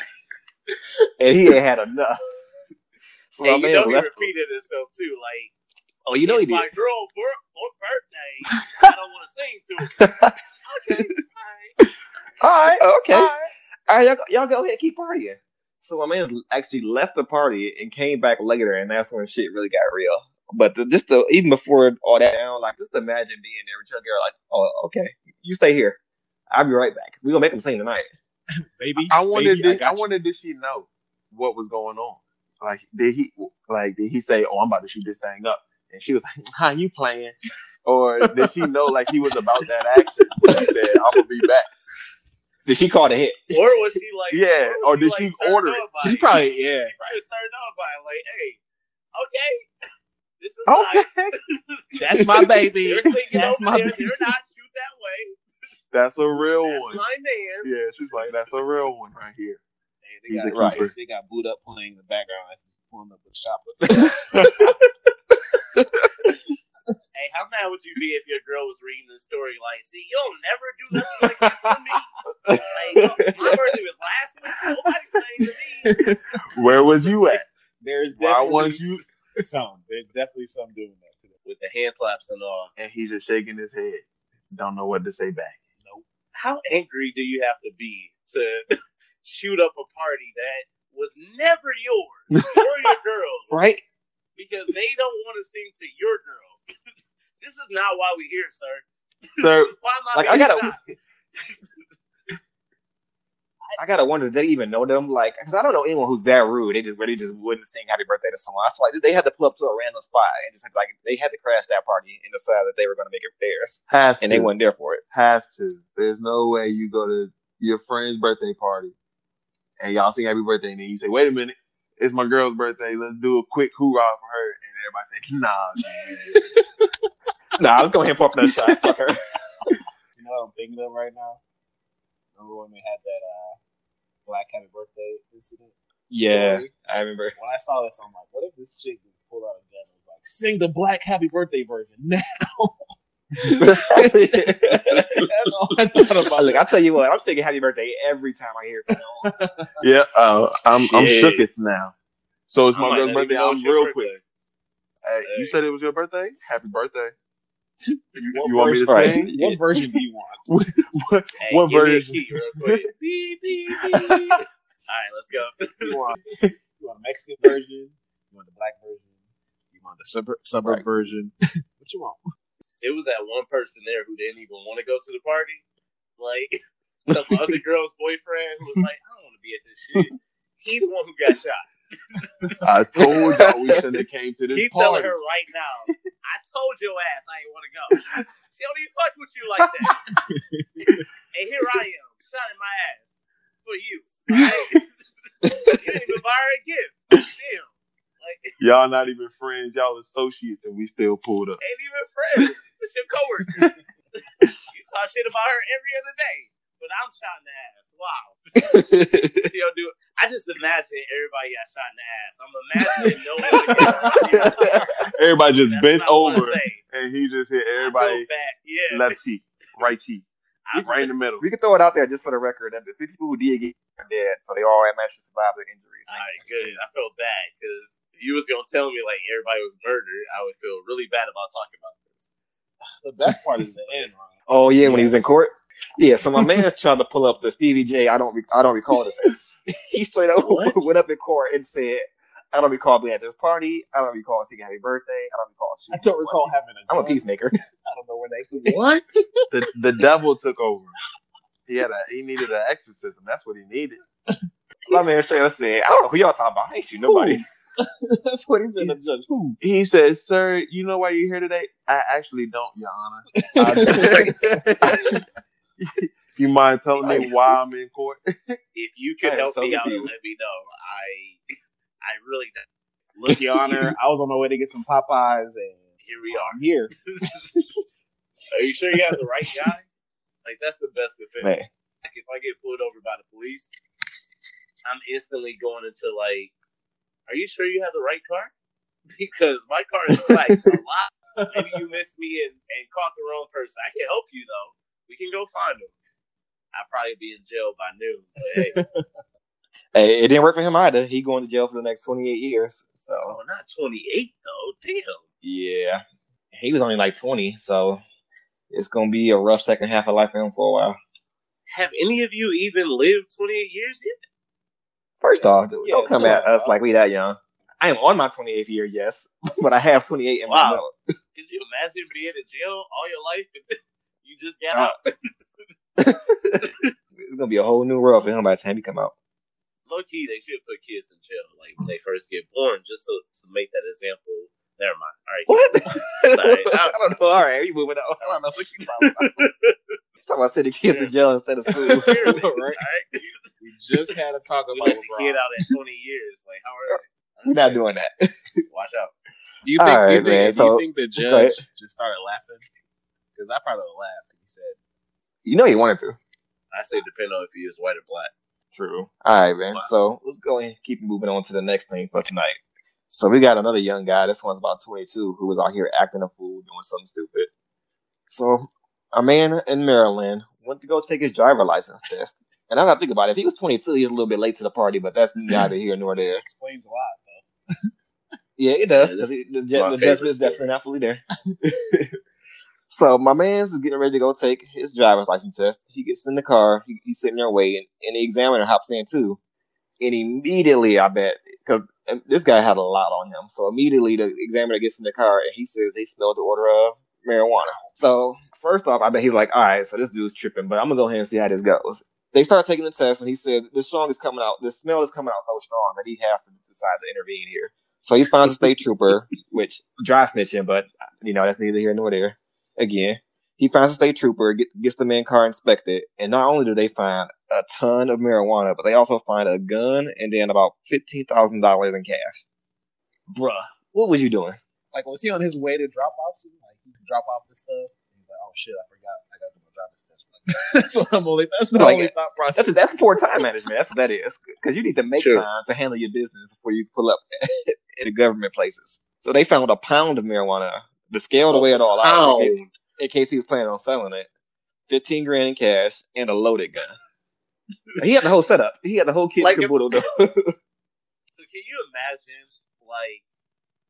E: and he ain't had enough. So
D: And
E: my
D: you know
E: man
D: he
E: left.
D: repeated himself too. Like,
E: Oh, you know he did.
D: my girl bir- bir- birthday. I don't want to sing to her. Oh, okay, all right.
E: All right, okay.
D: All
E: All
D: right.
E: right, y'all, go- y'all go ahead, keep partying. So my man actually left the party and came back later, and that's when shit really got real. But the, just the, even before all that down, like just imagine being there with your girl, like, oh, okay, you stay here. I'll be right back. We gonna make them sing tonight.
C: baby.
B: I wondered.
C: baby,
B: Did, I,
C: got you.
B: wondered, did she know what was going on? Like, did he? Like, did he say, "Oh, I'm about to shoot this thing up"? And she was like, "How you playing?" Or did she know like he was about that action? When he said, "I'm gonna be back."
E: Did she call the hit?
D: Or was she like,
B: Yeah,
D: was
B: or did
D: like,
B: she order it?
C: She probably yeah.
D: She probably was turned on by it. Like, hey, okay, this is
B: Okay,
D: nice.
C: That's my baby.
D: They're singing
C: That's
D: over
C: my
D: there.
C: baby.
D: They're not shoot that way.
B: that's a real
D: That's
B: one.
D: my man.
B: Yeah, she's like, "That's a real one right here."
C: Hey,
B: He's
C: they
B: a
C: got
B: keeper.
C: they got boot up playing in the background as he's pulling up with shopper.
D: Hey, how mad would you be if your girl was reading this story? Like, see, you'll never do nothing like this to me. Like, my birthday was last week. Nobody's saying to me.
B: Where was you at?
C: There's
B: Why
C: definitely
B: weren't you?
C: some. There's definitely some doing that today.
D: With the hand claps and all.
B: And he's just shaking his head. Don't know what to say back. Nope.
D: How angry do you have to be to shoot up a party that was never yours or your girl's?
E: Right?
D: Because they don't want to sing to your girl. this is not why we're here, sir.
B: Sir,
D: Why am I
E: Like I gotta. I gotta wonder, do they even know them? Like, because I don't know anyone who's that rude. They just really just wouldn't sing happy birthday to someone. I feel like they had to pull up to a random spot and just like they had to crash that party and decide that they were gonna make it theirs,
B: have
E: and
B: to.
E: they weren't there for it.
B: have to. There's no way you go to your friend's birthday party and y'all sing happy birthday and then you say, wait a minute, it's my girl's birthday. Let's do a quick hoorah for her. And everybody say, nah. man."
E: Nah, let's go ahead and pop that shot. Fuck her.
C: You know what I'm thinking of right now? Remember when we had that uh, Black Happy Birthday incident?
E: Yeah,
C: story?
E: I remember.
C: When I saw this, I'm like, what if this chick just pulled out a gun and was like, sing the Black Happy Birthday version now? That's, that's all I thought about.
E: Look, I'll tell you what, I'm singing happy birthday every time I hear it.
B: yeah, uh, I'm, I'm shook it now. So it's my
D: might
B: girl's birthday. I'm
D: it's
B: real
D: birthday.
B: quick. Hey, you said it was your birthday? Happy birthday. You, you want me to
E: version- Right.
B: sing?
C: What version do you want?
B: what
D: Hey,
B: what
D: give me a
B: version?
D: key real quick. beep, beep, beep. All right, let's go.
C: You want, you want a Mexican version? You want the black version? You want the suburb, suburb
E: Right.
C: version? what you want?
D: It was that one person there who didn't even want to go to the party. Like some other girl's boyfriend who was like, I don't want to be at this shit. He the one who got shot.
B: I told y'all we shouldn't have came to this party.
D: He telling her right now, I told your ass I didn't want to go. She don't even fuck with you like that. and here I am, shot in my ass for you. Right? you didn't even buy her a gift. Damn. Like,
B: Y'all not even friends. Y'all associates, and we still pulled up.
D: ain't even friends. It's your coworker. you talk shit about her every other day, but I'm shot in the ass. Wow. She don't do it. I just imagine everybody got shot in the ass. I'm imagining no one.
B: Everybody just bent
D: what I wanna
B: over, and he just hit everybody.
D: Yeah.
B: left cheek, right cheek,
D: I,
B: right in the middle.
E: We can throw it out there just for the record that the 50 people who did get dead, so they all managed to survive their injuries.
D: All right, good. I feel bad because you was gonna tell me like everybody was murdered. I would feel really bad about talking about this.
C: The best part is the end, Ryan.
E: Oh yeah, when he was in court. Yeah, so my man tried to pull up the Stevie J. I don't, re- I don't recall the face. he straight up
D: What?
E: went up in court and said, "I don't recall being at this party. I don't recall singing Happy Birthday. I don't recall."
C: I don't recall
E: anyone.
C: having a
E: I'm a peacemaker.
C: I don't know where they
D: What?
B: The the devil took over. He had a he needed an exorcism. That's what he needed.
E: my man straight up said, "I don't know who y'all talking about. I ain't shoot nobody."
C: That's what he said to judge. Who?
B: He said, "Sir, you know why you're here today? I actually don't, Your Honor. I- you mind telling me why I'm in court?"
D: If you could help
E: so
D: me out and let me know, I, I really. don't.
C: Look, Your Honor, I was on my way to get some Popeyes, and
D: Here we are.
C: I'm here.
D: Are you sure you have the right guy? Like that's the best defense.
E: man,
D: Like, if I get pulled over by the police, I'm instantly going into like, are you sure you have the right car? Because my car is like a lot Maybe you missed me and, and caught the wrong person. I can help you though. We can go find him. I'd probably be in jail by noon. But hey,
E: Hey, it didn't work for him either. He going to jail for the next 28 years. So
D: oh, not 28 though. Damn.
E: yeah, he was only like 20. So it's gonna be a rough second half of life for him for a while.
D: Have any of you even lived 28 years yet?
E: First off, dude,
C: Yeah,
E: don't come at us like we that young. I am on my 28th year, yes, but I have 28 in
D: Wow.
E: my belt.
D: Could you imagine being in jail all your life and you just got
E: Uh,
D: out?
E: It's gonna be a whole new world for him by the time he come out.
D: Low key, they should put kids in jail like when they first get born, just so to make that example. Never mind. All right.
E: What?
D: Sorry,
E: I don't know. All right, we moving on. I don't know what you talking about. You talking about sending kids to jail instead of school.
D: Clearly, all
C: Right.
D: right.
C: We just had a talk about
D: let the kid out at 20 years. Like, how are they?
E: We're not doing that.
D: Watch out.
C: Do you think?
E: All
C: do
E: right,
C: you think,
E: man,
C: do
E: so-
C: you think the
E: go ahead.
C: judge just started laughing? Because I probably laughed. laugh he said,
E: You know he wanted to.
D: I say depend on if he is white or black.
E: True. All right, man.
D: Wow.
E: So let's go and keep moving on to the next thing for tonight. So we got another young guy. This one's about 22 who was out here acting a fool, doing something stupid. So a man in Maryland went to go take his driver license test. And I'm not thinking about it. If he was 22, he's a little bit late to the party, but that's neither here nor there.
C: explains a lot, though.
E: Yeah, it does.
D: Yeah,
E: 'cause
D: this
E: he- the the judgment is definitely not fully there. so my man's is getting ready to go take his driver's license test. He gets in the car. He, he's sitting there waiting, and the examiner hops in too. And immediately, I bet, because this guy had a lot on him. So immediately, the examiner gets in the car and he says they smelled the odor of marijuana. So first off, I bet he's like, all right, so this dude's tripping, but I'm gonna go ahead and see how this goes. They start taking the test, and he says the strong is coming out. The smell is coming out so strong that he has to decide to intervene here. So he finds a state trooper, which dry snitching, but you know that's neither here nor there. Again, he finds a state trooper, get, gets the man car inspected, and not only do they find a ton of marijuana, but they also find a gun and then about fifteen thousand dollars in cash. Bruh, what was you doing?
C: Like, was he on his way to drop off soon? Like, he could drop off this stuff. He's like, oh shit, I forgot. I got to do my driver's test. Like, that's what I'm only. That's the
E: Like,
C: only thought process.
E: That's that's poor time management. That's what that is. Because you need to make
D: Sure.
E: time to handle your business before you pull up at the government places. So they found a pound of marijuana. The scale to weigh it all out.
D: Pound.
E: In case he was planning on selling it. Fifteen grand in cash and a loaded gun. he had the whole setup. He had the whole kit
D: Like
E: and
D: if-
E: caboodle. though.
D: So can you imagine, like,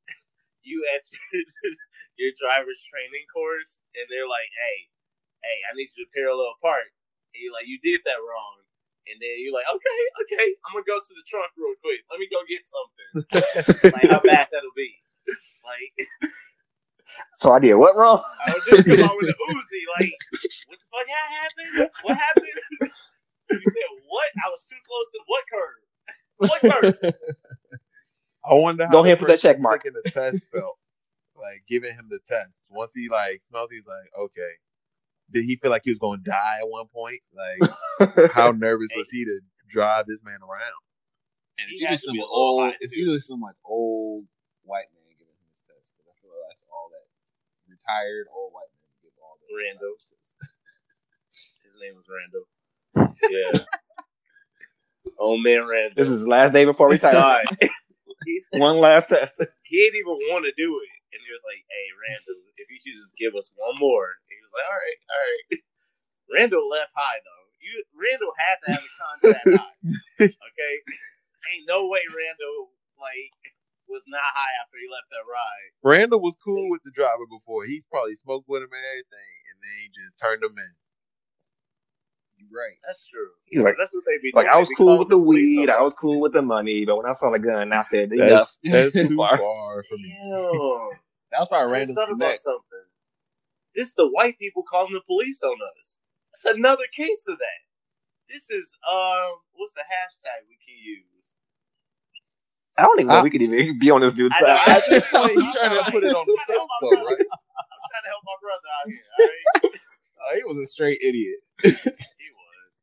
D: you at your, your driver's training course, and they're like, "Hey, hey, I need you to parallel park," and you're like, "You did that wrong," and then you're like, "Okay, okay, I'm gonna go to the trunk real quick. Let me go get something." like, how bad that'll be? Like,
E: so I did what wrong?
D: I was just come out with the Uzi. Like, what the fuck happened? What happened? You said what? I was too close to what curve? What curve?
B: I wonder how
E: Go ahead and put that check mark.
B: taking the test felt. Like giving him the test. Once he like smelled, he's like, okay. Did he feel like he was going to die at one point? Like, how nervous was he to drive this man around?
C: And it's usually some
D: be a little
C: old. It's
D: too.
C: usually some like old white man giving him his test. But I feel like that's all that retired old white men give all the
D: Randall. His name was Randall. Yeah. Old man Randall.
E: this is his last day before retirement.
D: God. he,
E: One last test.
D: he didn't even want to do it. And he was like, hey, Randall, if you could just give us one more. And he was like, all right, all right. Randall left high, though. You Randall had to have a contract high. Okay? Ain't no way Randall, like, was not high after he left that ride.
B: Randall was cool with the driver before. He's probably smoked with him and everything, and then he just turned him in.
C: You're right.
D: That's true.
E: He was like,
D: That's what they be
E: like
D: doing.
E: I was
D: They
E: cool with the
D: police
E: weed.
D: on
E: I was cool with the money. But when I saw the gun, I said,
B: That's,
E: enough.
B: that's
E: Too
B: too
E: far.
B: far for me.
D: Damn.
C: That was probably Randall's
D: thought about
C: connect.
D: something. This the white people calling the police on us. That's another case of that. This is um, what's the hashtag we can use?
E: I don't even know
B: I-
E: we could even be on this dude's
D: I
E: side.
B: At this point, he's trying to put it on
D: I'm trying to
B: himself,
D: help my
B: though,
D: brother.
B: right?
D: I'm trying to help my brother out here. All right,
C: Oh, he was a straight idiot.
D: he was.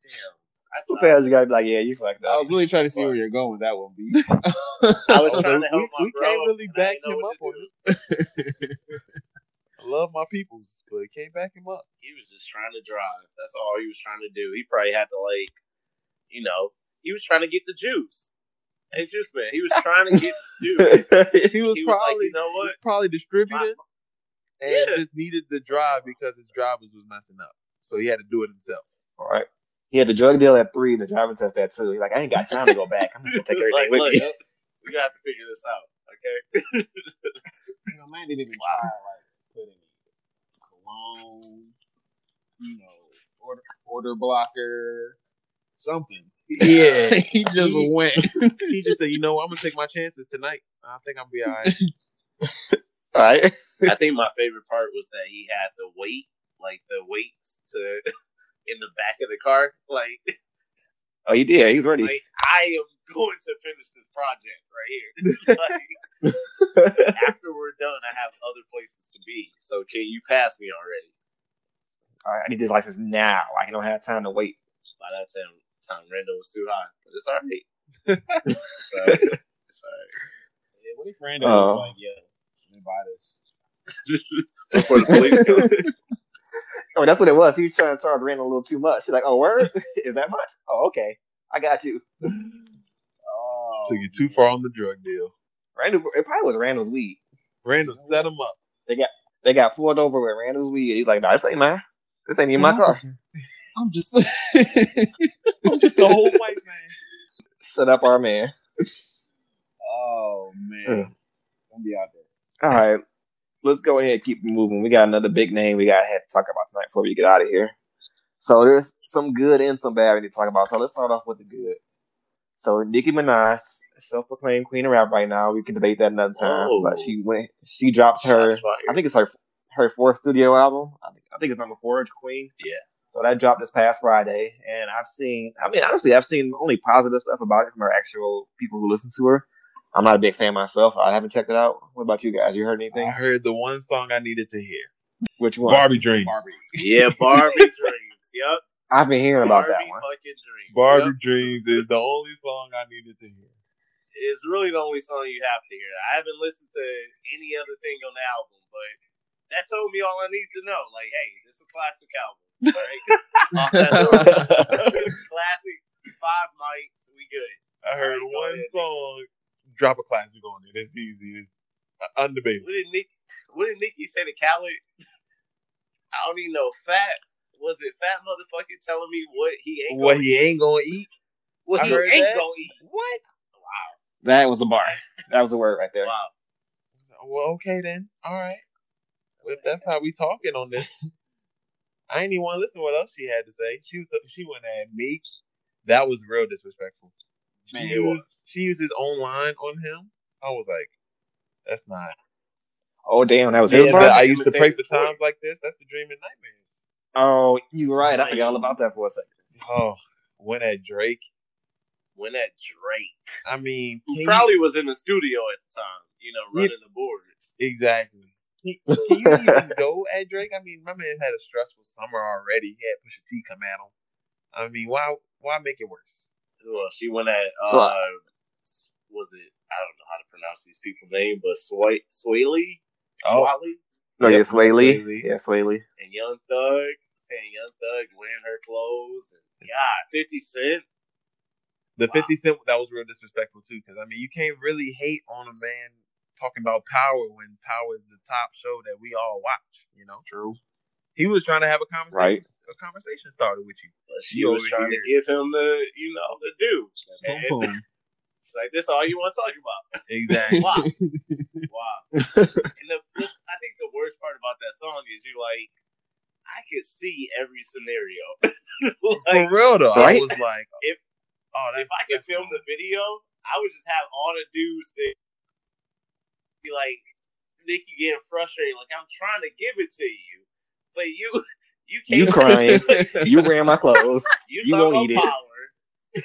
D: Damn. That's what
E: Sometimes you gotta be like, yeah, you fucked up.
C: I was really trying to see where you're going with that one, B.
D: I was trying to help my
B: we
D: bro.
B: can't really back him up on
D: do.
B: I love my peoples, but can't back him up.
D: He was just trying to drive. That's all he was trying to do. He probably had to like, you know, he was trying to get the juice. Hey, juice man, he was trying to get the juice.
B: He was
D: He was like,
B: probably
D: you know
B: he
D: what?
B: was probably
D: My,
B: distributing. and
D: Yeah.
B: just needed the drive because his drivers was messing up, so he had to do it himself.
E: All right. He had the drug deal at three, and the driving test at two. He's like, I ain't got time to go back. I'm gonna take everything
D: like,
E: with
D: look,
E: me.
D: we gotta have to figure this out, okay?
C: You know, man didn't even try like put any cologne, you know, order order blocker, something.
B: Yeah.
C: he just
B: He-
C: went.
B: he just said, "You know, I'm gonna take my chances tonight. I think I'll be all right."
E: All right.
D: I think my favorite part was that he had the weight, like the weights to in the back of the car. Like,
E: Oh, he did. He's ready.
D: like I am going to finish this project right here. like, after we're done, I have other places to be. So can you pass me already?
E: All right. I need this license now. I don't have time to wait.
D: By that time, time Randall was too high, but it's all right. it's all right. It's all right.
C: Yeah, what if Randall
E: Oh.
C: was like, yeah, let me buy this.
D: Before the police come.
E: Oh, that's what it was. He was trying to charge Randall a little too much. He's like, oh, word? Is that much? Oh, okay. I got you.
C: Oh,
B: Took you too far on the drug deal.
E: Randall, it probably was Randall's weed.
B: Randall set him up.
E: They got they got pulled over with Randall's weed. He's like, nah, this ain't mine. This ain't even my car.
C: I'm just.
B: I'm just a whole white man.
E: Set up our man.
C: oh man, don't be out there.
E: All right. Let's go ahead and keep moving. We got another big name we got to talk about tonight before we get out of here. So there's some good and some bad we need to talk about. So let's start off with the good. So Nicki Minaj, self-proclaimed queen of rap right now. We can debate that another time.
D: Whoa.
E: But oh. she went, she dropped her. I think it's her her fourth studio album. I think, I think it's number four, Queen.
D: Yeah.
E: So that dropped this past Friday, and I've seen. I mean, honestly, I've seen only positive stuff about it from her actual people who listen to her. I'm not a big fan myself. I haven't checked it out. What about you guys? You heard anything?
B: I heard the one song I needed to hear.
E: Which one?
B: Barbie Dreams.
C: Barbie.
D: Yeah, Barbie Dreams. Yep.
E: I've been hearing about
D: Barbie
E: that one.
D: fucking Dreams.
B: Barbie
D: Yep.
B: Dreams is the only song I needed to hear.
D: It's really the only song you have to hear. I haven't listened to any other thing on the album, but that told me all I need to know. Like, hey, this is a classic album. All right? Off classic, five mics, we good.
B: I heard
D: Alright, go
B: one
D: ahead.
B: song, drop a classic on it. It's easy. It's uh, undebatable.
D: What did Nick? What did Nicki say to Khaled? I don't even know. Fat was it? Fat motherfucker telling me what he ain't
B: What
D: gonna
B: he
D: eat?
B: ain't gonna eat.
D: What
B: I
D: he ain't
B: that.
D: gonna eat?
B: What?
D: Wow.
E: That was a bar. That was a word right there.
D: Wow.
B: Well, okay then. All right. Well, if that's how we talking on this, I ain't even want to listen to what else she had to say. She was she went at Meek. That was real disrespectful. She
C: Man,
D: it was.
B: used, she used his own line on him. I was like, that's not.
E: Oh damn, that was
B: Yeah,
E: his
B: but
E: bar.
B: I used to pray
D: Imitating
B: for times
D: voice.
B: like this. That's the dream and nightmares.
E: Oh, you're right. I forgot all about that for a second.
B: Oh, went at Drake.
D: When that Drake,
B: I mean,
D: who probably was in the studio at the time, you know,
B: Yeah.
D: running the boards.
B: exactly. Can can you even go at Drake? I mean, my man had a stressful summer already. He had Pusha T come at him. I mean, why why make it worse?
D: Well, she went at uh,
E: So-
D: was it? I don't know how to pronounce these people's name, but Sway Swaley,
B: Oh.
D: Swaley,
E: No,
B: Yep,
E: yeah, Swae Lee.
B: Swae Lee.
E: Yeah, Swae Lee.
D: and Young Thug saying Young Thug wearing her clothes, and God, Fifty Cent.
B: The
D: Wow.
B: 50 Cent, that was real disrespectful too, because I mean, you can't really hate on a man talking about power when power is the top show that we all watch, you know? True. He was trying to have a conversation,
E: Right.
B: a conversation started with you.
D: But she
B: You
D: was trying
B: here.
D: to give him the, you know, the due. And
C: Boom.
D: it's like, this all you want to talk about.
B: Exactly.
D: Wow. wow. And the, the, I think the worst part about that song is you're like, I could see every scenario.
B: For real though,
E: Right?
B: I was like,
D: If-
B: oh,
D: if I could
B: that's
D: film the video, I would just have all the dudes that be like, Nicki getting frustrated, like I'm trying to give it to you, but you, you can't.
E: You crying. You wearing my clothes.
D: you,
E: you won't
D: about
E: eat it.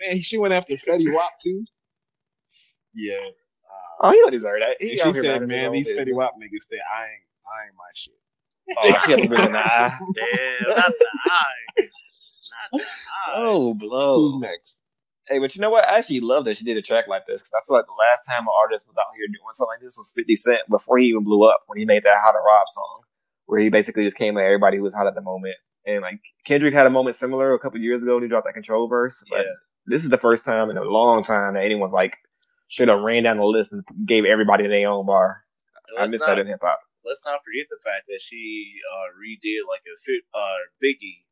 C: Man, she went after Fetty Wap too.
B: yeah.
E: Oh, he don't deserve that. He
C: she said, "Man,
E: own
C: these Fetty. Wap niggas say I ain't, I ain't my shit."
E: Oh, she had to bring in the eye.
D: Damn, not the eye, not the eye.
E: Oh, blow.
C: Who's next?
E: Hey, but you know what? I actually love that she did a track like this because I feel like the last time an artist was out here doing something like this was 50 Cent before he even blew up when he made that How to Rob song, where he basically just came at everybody who was hot at the moment. And like Kendrick had a moment similar a couple years ago when he dropped that control verse. But
D: Yeah.
E: this is the first time in a long time that anyone's like should have ran down the list and gave everybody their own bar. I missed
D: not,
E: that in hip hop.
D: let's not forget the fact that she uh, redid like a uh, Biggie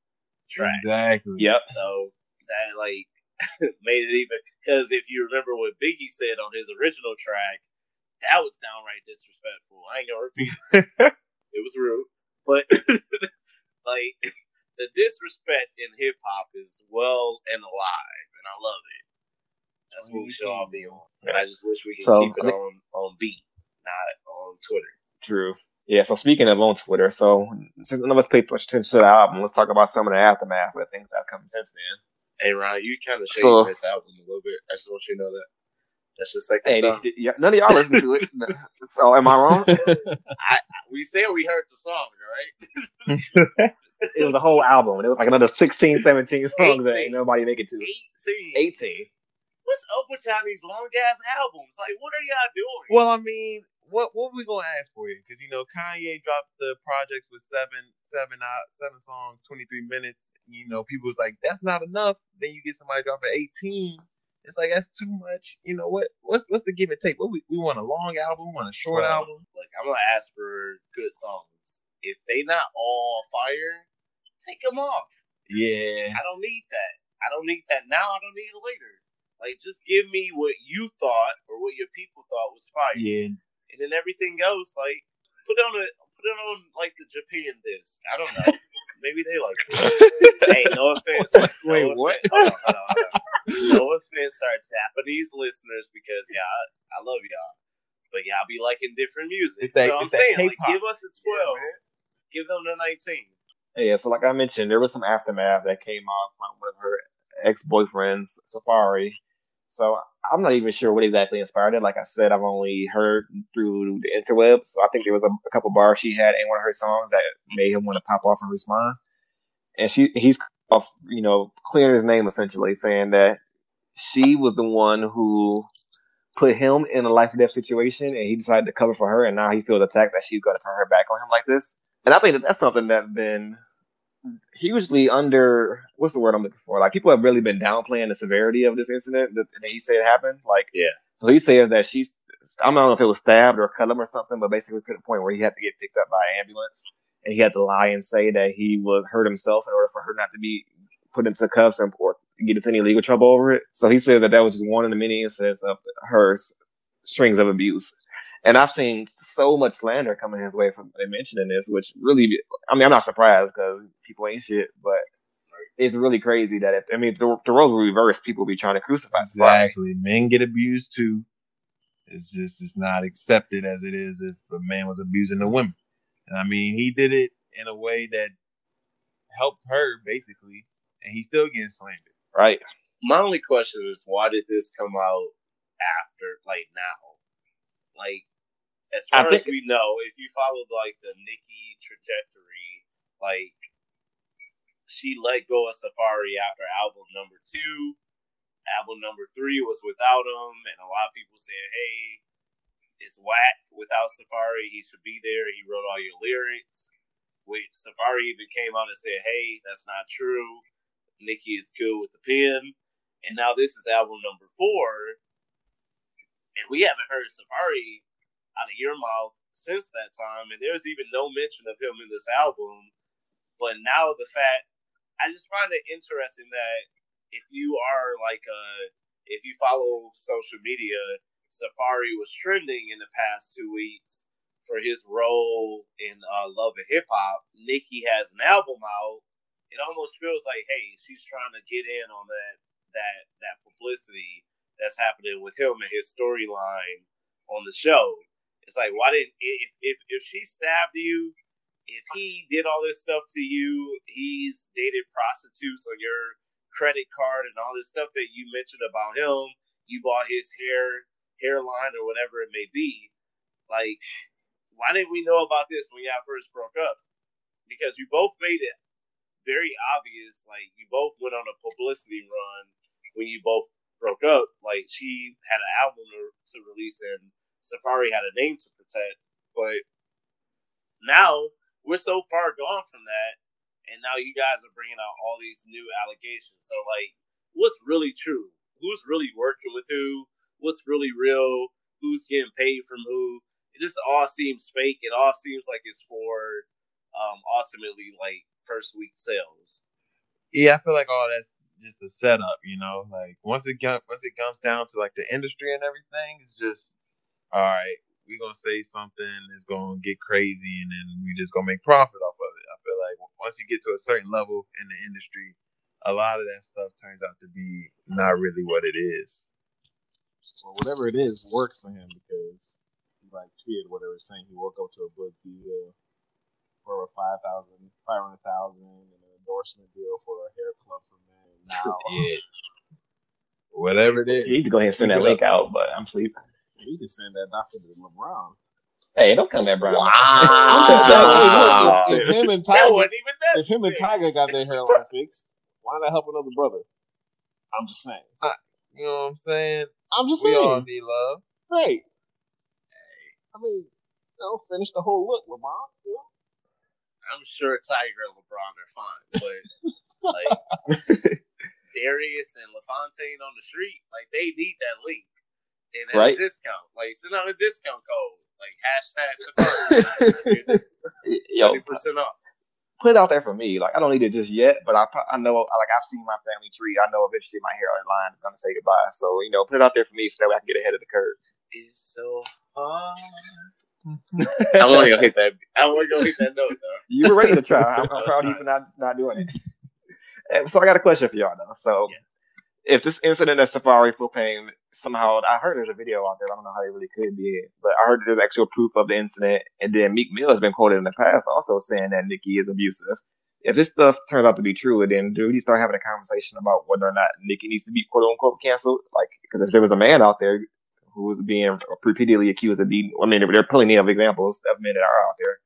D: track.
C: Exactly.
E: Yep.
D: So that like made it even because if you remember what Biggie said on his original track, that was downright disrespectful. I ain't gonna repeat it. it was rude, but like the disrespect in hip hop is well and alive, and I love it. That's what we should all be on. And I just wish we could
E: So,
D: keep it
E: think-
D: on on beat, not on Twitter.
E: True. Yeah, so speaking of on Twitter, so since none of us paid much attention to the album, let's talk about some of the aftermath of the things that have come since then.
D: Hey Ryan, you kind of shaded
E: So-
D: this album a little bit. I just want you to know that. That's your second
E: Hey,
D: song.
E: yeah, none of y'all listen to it. so am I wrong?
D: We said we heard the song, right?
E: It was a whole album. It was like another 16, 17 songs that ain't nobody make it to.
D: Eighteen.
E: 18.
D: What's up with y'all these long ass albums? Like, what are y'all doing?
C: Well, I mean, what what we gonna ask for you? Because you know, Kanye dropped the projects with seven seven out seven songs, twenty three minutes. You know, people was like, that's not enough. Then you get somebody dropping eighteen. It's like that's too much. You know what? What's what's the give and take? What we, we want a long album, we want a short
D: Well,
C: album.
D: Look, I'm gonna ask for good songs. If they not all fire, take them off.
C: Yeah,
D: I don't need that. I don't need that now. I don't need it later. Like, just give me what you thought or what your people thought was fire,
C: yeah.
D: and then everything goes. Like, put on a put it on like the Japan disc. I don't know. Maybe they like hey, no offense.
C: Wait,
D: no
C: what?
D: Offense. Hold on, hold on, hold on. No offense to our Japanese listeners because yeah, I, I love y'all, but y'all be liking different music.
C: That-
D: so I'm saying, like, give us a twelve, give them the nineteen.
E: Yeah, so like I mentioned, there was some aftermath that came out from one of her ex boyfriends, Safaree. So I'm not even sure what exactly inspired it. Like I said, I've only heard through the interwebs. So I think there was a, a couple bars she had in one of her songs that made him want to pop off and respond. And she he's off, you know, clearing his name essentially, saying that she was the one who put him in a life or death situation and he decided to cover for her and now he feels attacked that she's gonna turn her back on him like this. And I think that that's something that's been hugely under what's the word I'm looking for? Like people have really been downplaying the severity of this incident that, that he said happened. Like
D: Yeah.
E: So he says that she's I don't know if it was stabbed or cut him or something, but basically to the point where he had to get picked up by an ambulance and he had to lie and say that he was hurt himself in order for her not to be put into cuffs and or get into any legal trouble over it. So he said that that was just one of the many incidents of her strings of abuse. And I've seen so much slander coming his way from mentioning this, which really, I mean, I'm not surprised because people ain't shit, but it's really crazy that if, I mean, if the, the roles were reversed, people would be trying to crucify Safaree.
C: Exactly. Men get abused too. It's just it's not accepted as it is if a man was abusing a woman. And I mean, he did it in a way that helped her basically, and he's still getting slandered.
E: Right.
D: My only question is, why did this come out after, like now? Like, as far as we know, if you followed like the Nicki trajectory, like she let go of Safaree after album number two. Album number three was without him, and a lot of people said, "Hey, it's whack without Safaree. He should be there. He wrote all your lyrics." Which Safaree even came out and said, "Hey, that's not true. Nicki is good with the pen." And now this is album number four, and we haven't heard Safaree out of your mouth since that time. And there's even no mention of him in this album. But now the fact, I just find it interesting that if you are like a, if you follow social media, Safaree was trending in the past two weeks for his role in uh, Love and Hip Hop. Nicki has an album out. It almost feels like, hey, she's trying to get in on that that that publicity that's happening with him and his storyline on the show. It's like, why didn't if if if she stabbed you, if he did all this stuff to you, he's dated prostitutes on your credit card and all this stuff that you mentioned about him. You bought his hair hairline or whatever it may be. Like, why didn't we know about this when y'all first broke up? Because you both made it very obvious. Like, you both went on a publicity run when you both broke up. Like, she had an album to, to release and Safaree had a name to protect. But now we're so far gone from that, and now you guys are bringing out all these new allegations. So, like, what's really true? Who's really working with who? What's really real? Who's getting paid from who? it just all seems fake. It all seems like it's for um ultimately like first week sales.
B: Yeah, I feel like all that's just a setup, you know. Like once it comes once it comes down to like the industry and everything, it's just all right. We're gonna say something that's gonna get crazy, and then we just gonna make profit off of it. I feel like once you get to a certain level in the industry, a lot of that stuff turns out to be not really what it is.
C: Well, whatever it is worked for him because he like tweeted whatever saying he woke up to a book deal for a five thousand, five hundred thousand, and an endorsement deal for a hair club for men. Now,
B: Yeah. Whatever it is.
E: You need to go ahead and send that link out, but I'm sleep.
C: He just send that doctor to LeBron.
E: Hey, don't come at Brown.
C: I'm just saying, hey, look, if, if him and
D: That
C: Tiger,
D: wasn't even
C: if him and. Tiger got their hairline fixed, why not help another brother? I'm just saying.
B: You know what I'm saying?
C: I'm just saying
B: We
C: saying.
B: all need love.
C: Right. I mean, you know, finish the whole look, LeBron. You know?
D: I'm sure Tiger and LeBron are fine, but like Darius and LaFontaine on the street, like they need that link. And at
E: Right.
D: a discount. Like send out a discount code. Like hashtag
E: Yo,
D: Twenty percent off.
E: put it out there for me. Like I don't need it just yet, but I I know like I've seen my family tree. I know eventually my hairline is gonna say goodbye. So you know, put it out there for me so that way I can get ahead of the curve.
D: It's so hard. I want to go hit that. I want to go hit that note though.
E: You were ready to try. I'm, I'm proud of you for not not doing it. Eh, so I got a question for y'all though. So if this incident at Safaree Propane somehow I heard there's a video out there. I don't know how they really could be, but I heard there's actual proof of the incident. And then Meek Mill has been quoted in the past also saying that Nicki is abusive. If this stuff turns out to be true, then do we start having a conversation about whether or not Nicki needs to be quote unquote canceled? Like, because if there was a man out there who was being repeatedly accused of being, I mean, they're pulling of examples of men that are out there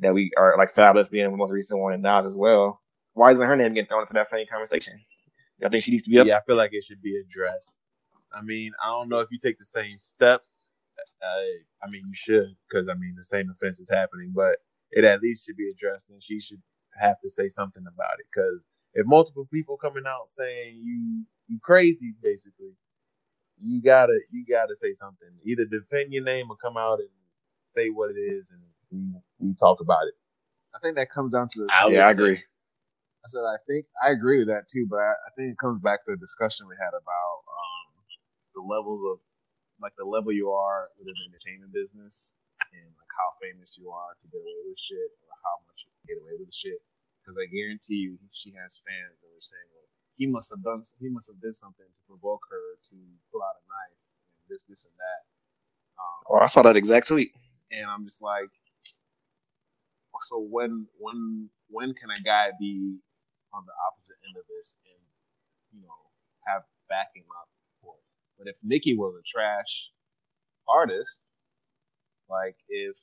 E: that we are like Fabolous being the most recent one and Nas as well. Why isn't her name getting thrown into that same conversation? I think she needs to be up.
B: Yeah, I feel like it should be addressed. I mean, I don't know if you take the same steps. Uh, I mean, you should because I mean the same offense is happening, but it at least should be addressed, and she should have to say something about it. Because if multiple people coming out saying you you crazy, basically, you gotta you gotta say something. Either defend your name or come out and say what it is, and we we talk about it.
C: I think that comes down to the.
D: I
E: yeah, I agree.
C: I said I think I agree with that too, but I, I think it comes back to the discussion we had about the levels of like the level you are within the entertainment business and like how famous you are to get away with shit or how much you can get away with shit. Because I guarantee you, she has fans that are saying, "Well, he must have done he must have did something to provoke her to pull out a knife and this this and that." Um,
E: Oh, I saw that exact tweet.
C: and I'm just like, so when when when can a guy be on the opposite end of this and you know have backing up? But if Nicki was a trash artist, like if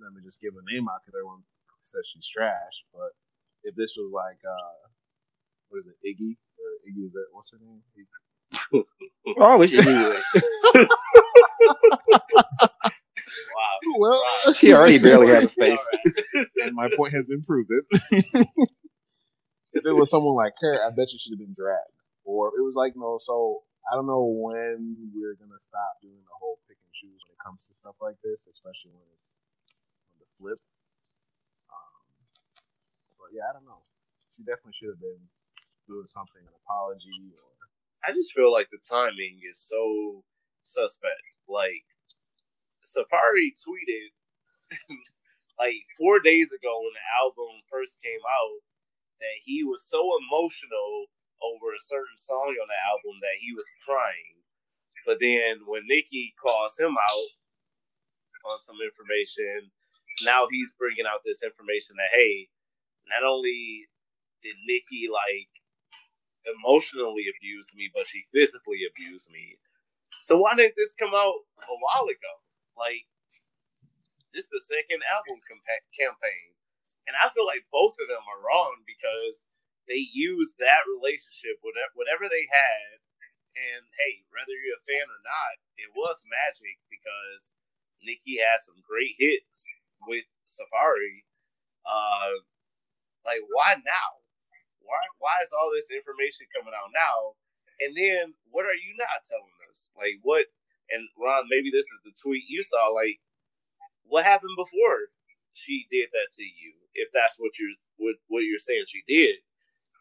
C: let me just give a name out because everyone says she's trash, but if this was like uh what is it, Iggy or Iggy is that what's her name? Iggy.
E: Oh, I wish Iggy would.
D: Wow.
C: Well,
E: She already barely has a space.
D: Alright.
C: and my point has been proven. if it was someone like her, I bet you should have been dragged. Or if it was like, no, so I don't know when we're gonna stop doing the whole pick and choose when it comes to stuff like this, especially when it's on the flip. Um, but yeah, I don't know. She definitely should have been doing something, an apology or
D: I just feel like the timing is so suspect. Like Safaree tweeted like four days ago when the album first came out that he was so emotional over a certain song on the album that he was crying. But then when Nicki calls him out on some information, now he's bringing out this information that hey, not only did Nicki like emotionally abused me, but she physically abused me. So why didn't this come out a while ago? Like, this is the second album compa- campaign, and I feel like both of them are wrong because they used that relationship, whatever, they had, and hey, whether you're a fan or not, it was magic because Nicki had some great hits with Safaree. Uh, like, why now? why why is all this information coming out now? And then what are you not telling us? Like what? And Ron, maybe this is the tweet you saw. Like what happened before she did that to you? If that's what you're what, what you're saying she did,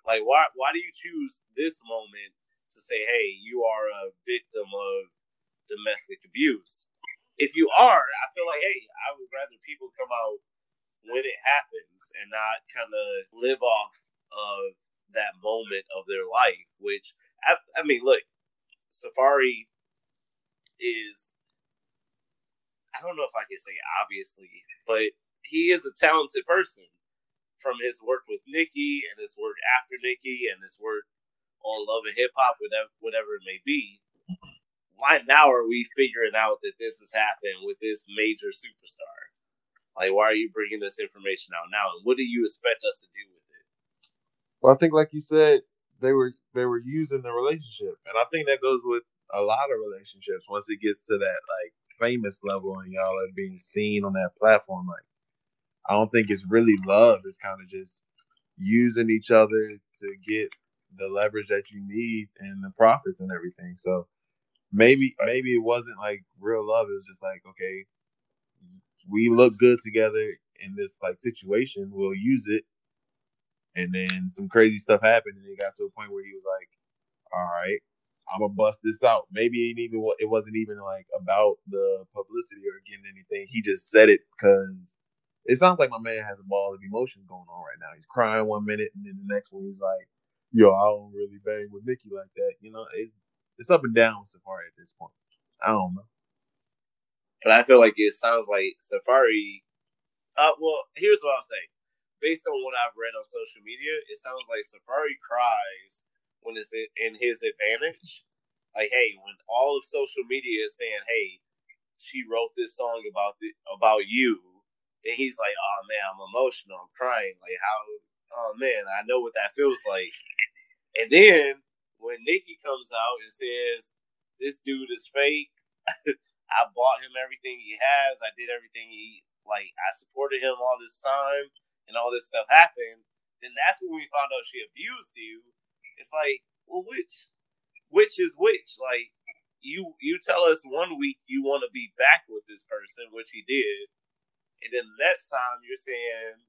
D: like why why do you choose this moment to say, hey, you are a victim of domestic abuse? If you are, I feel like, hey, I would rather people come out when it happens and not kind of live off of that moment of their life. Which I, I mean, look, Safaree is I don't know if I can say obviously, but he is a talented person from his work with Nicki and his work after Nicki and his work on Love and Hip Hop, whatever, whatever it may be. Why now are we figuring out that this has happened with this major superstar? Like, why are you bringing this information out now? And what do you expect us to do with it?
B: Well, I think, like you said, they were they were using the relationship, and I think that goes with a lot of relationships. Once it gets to that like famous level, and y'all are being seen on that platform, like I don't think it's really love. It's kind of just using each other to get the leverage that you need and the profits and everything. So maybe maybe it wasn't like real love. It was just like okay, we look good together in this like situation. We'll use it. And then some crazy stuff happened, and it got to a point where he was like, "All right, I'm gonna bust this out." Maybe it even it wasn't even like about the publicity or getting anything. He just said it because it sounds like my man has a ball of emotions going on right now. He's crying one minute, and then the next one he's like, "Yo, I don't really bang with Nicki like that." You know, it, it's up and down with Safaree at this point. I don't know,
D: but I feel like it sounds like Safaree. Uh, well, here's what I'll say. Based on what I've read on social media, it sounds like Safaree cries when it's in his advantage. Like, hey, when all of social media is saying, "Hey, she wrote this song about the about you," and he's like, "Oh man, I'm emotional. I'm crying. Like how? Oh man, I know what that feels like." And then when Nicki comes out and says, "This dude is fake," I bought him everything he has. I did everything he like. I supported him all this time, and all this stuff happened. Then that's when we found out she abused you. It's like, well, which, which is which? Like, you you tell us one week you want to be back with this person, which he did, and then the next time you're saying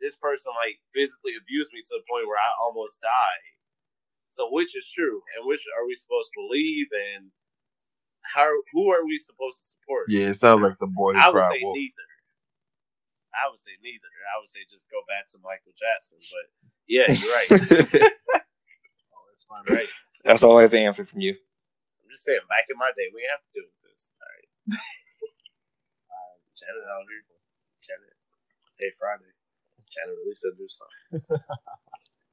D: this person like physically abused me to the point where I almost died. So which is true, and which are we supposed to believe, and how who are we supposed to support?
B: Yeah, it sounds like the boy.
D: I would say wolf. neither. I would say neither. I would say just go back to Michael Jackson. But yeah, you're right. oh, that's fine, right?
E: That's always the answer from you.
D: I'm just saying, back in my day, we have to do this. All right. Janet out here. Janet. Hey, Friday. Janet released a new song.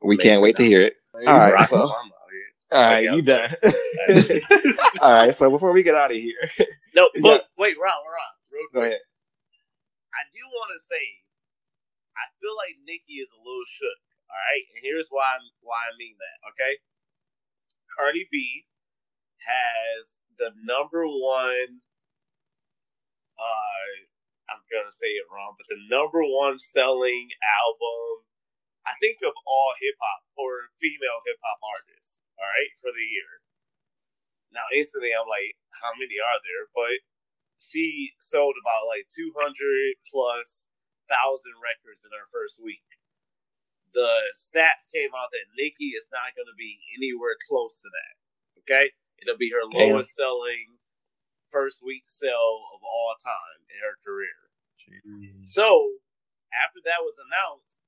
E: we can't wait to hear it. All right, so. All right, you done. All right, so before we get out of here,
D: no, but got, wait, Ron, real
E: quick. Go ahead.
D: I do want to say, I feel like Nicki is a little shook. All right, and here's why I'm, why I mean that. Okay, Cardi B has the number one uh, I'm gonna say it wrong, but the number one selling album, I think of all hip hop or female hip hop artists. All right, for the year. Now instantly, I'm like, how many are there? But she sold about like 200 plus thousand records in her first week. The stats came out that Nicki is not going to be anywhere close to that. Okay, it'll be her lowest selling first week sell of all time in her career. Jeez. So after that was announced,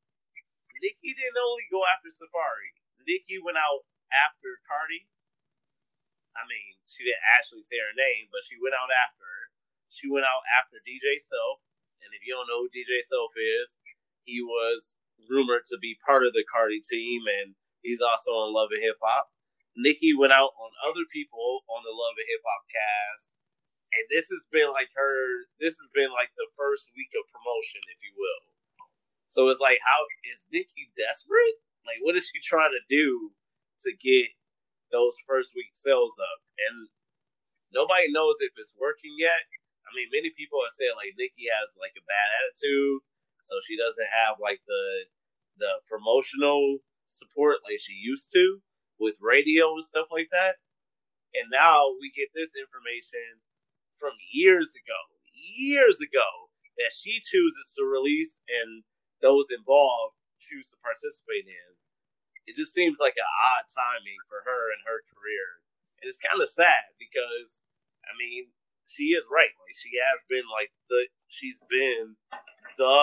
D: Nicki didn't only go after Safaree. Nicki went out after Cardi. I mean, she didn't actually say her name, but she went out after her. She went out after DJ Self. And if you don't know who DJ Self is, he was rumored to be part of the Cardi team, and he's also on Love and Hip Hop. Nicki went out on other people on the Love and Hip Hop cast and this has been like her. This has been like the first week of promotion, if you will. So it's like, how is Nicki desperate? Like, what is she trying to do to get those first week sales up? And nobody knows if it's working yet. I mean, many people are saying like Nicki has like a bad attitude, so she doesn't have like the the promotional support like she used to with radio and stuff like that. And now we get this information from years ago, years ago that she chooses to release and those involved choose to participate in. It just seems like an odd timing for her and her career. And it's kind of sad because, I mean, she is right. Like she has been like the she's been the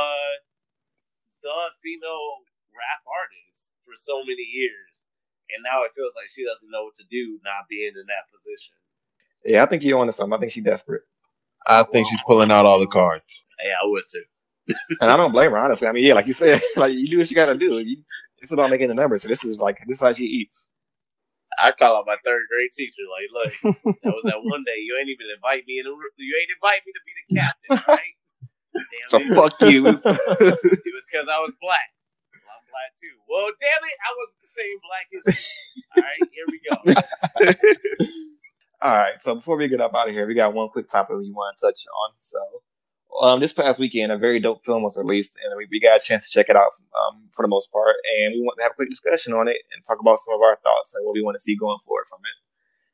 D: the female rap artist for so many years. And now it feels like she doesn't know what to do not being in that position.
E: Yeah, I think you're onto something. I think she's desperate.
B: I think she's pulling out all the cards.
D: Yeah, I would too.
E: and I don't blame her, honestly. I mean, yeah, like you said, like you do what you gotta do. You, it's about making the numbers. So this is like this is how she eats.
D: I call out my third grade teacher. Like, look, that was that one day. You ain't even invite me in. The, you ain't invite me to be the captain, right? Damn
E: so
D: it.
E: fuck you.
D: it was because I was black. Well, I'm black too. Well, damn it, I wasn't the same black as you. All right, here we go.
E: All right. So before we get up out of here, we got one quick topic we want to touch on. So, um, this past weekend, a very dope film was released, and we, we got a chance to check it out um, for the most part. And we want to have a quick discussion on it and talk about some of our thoughts and what we want to see going forward from it.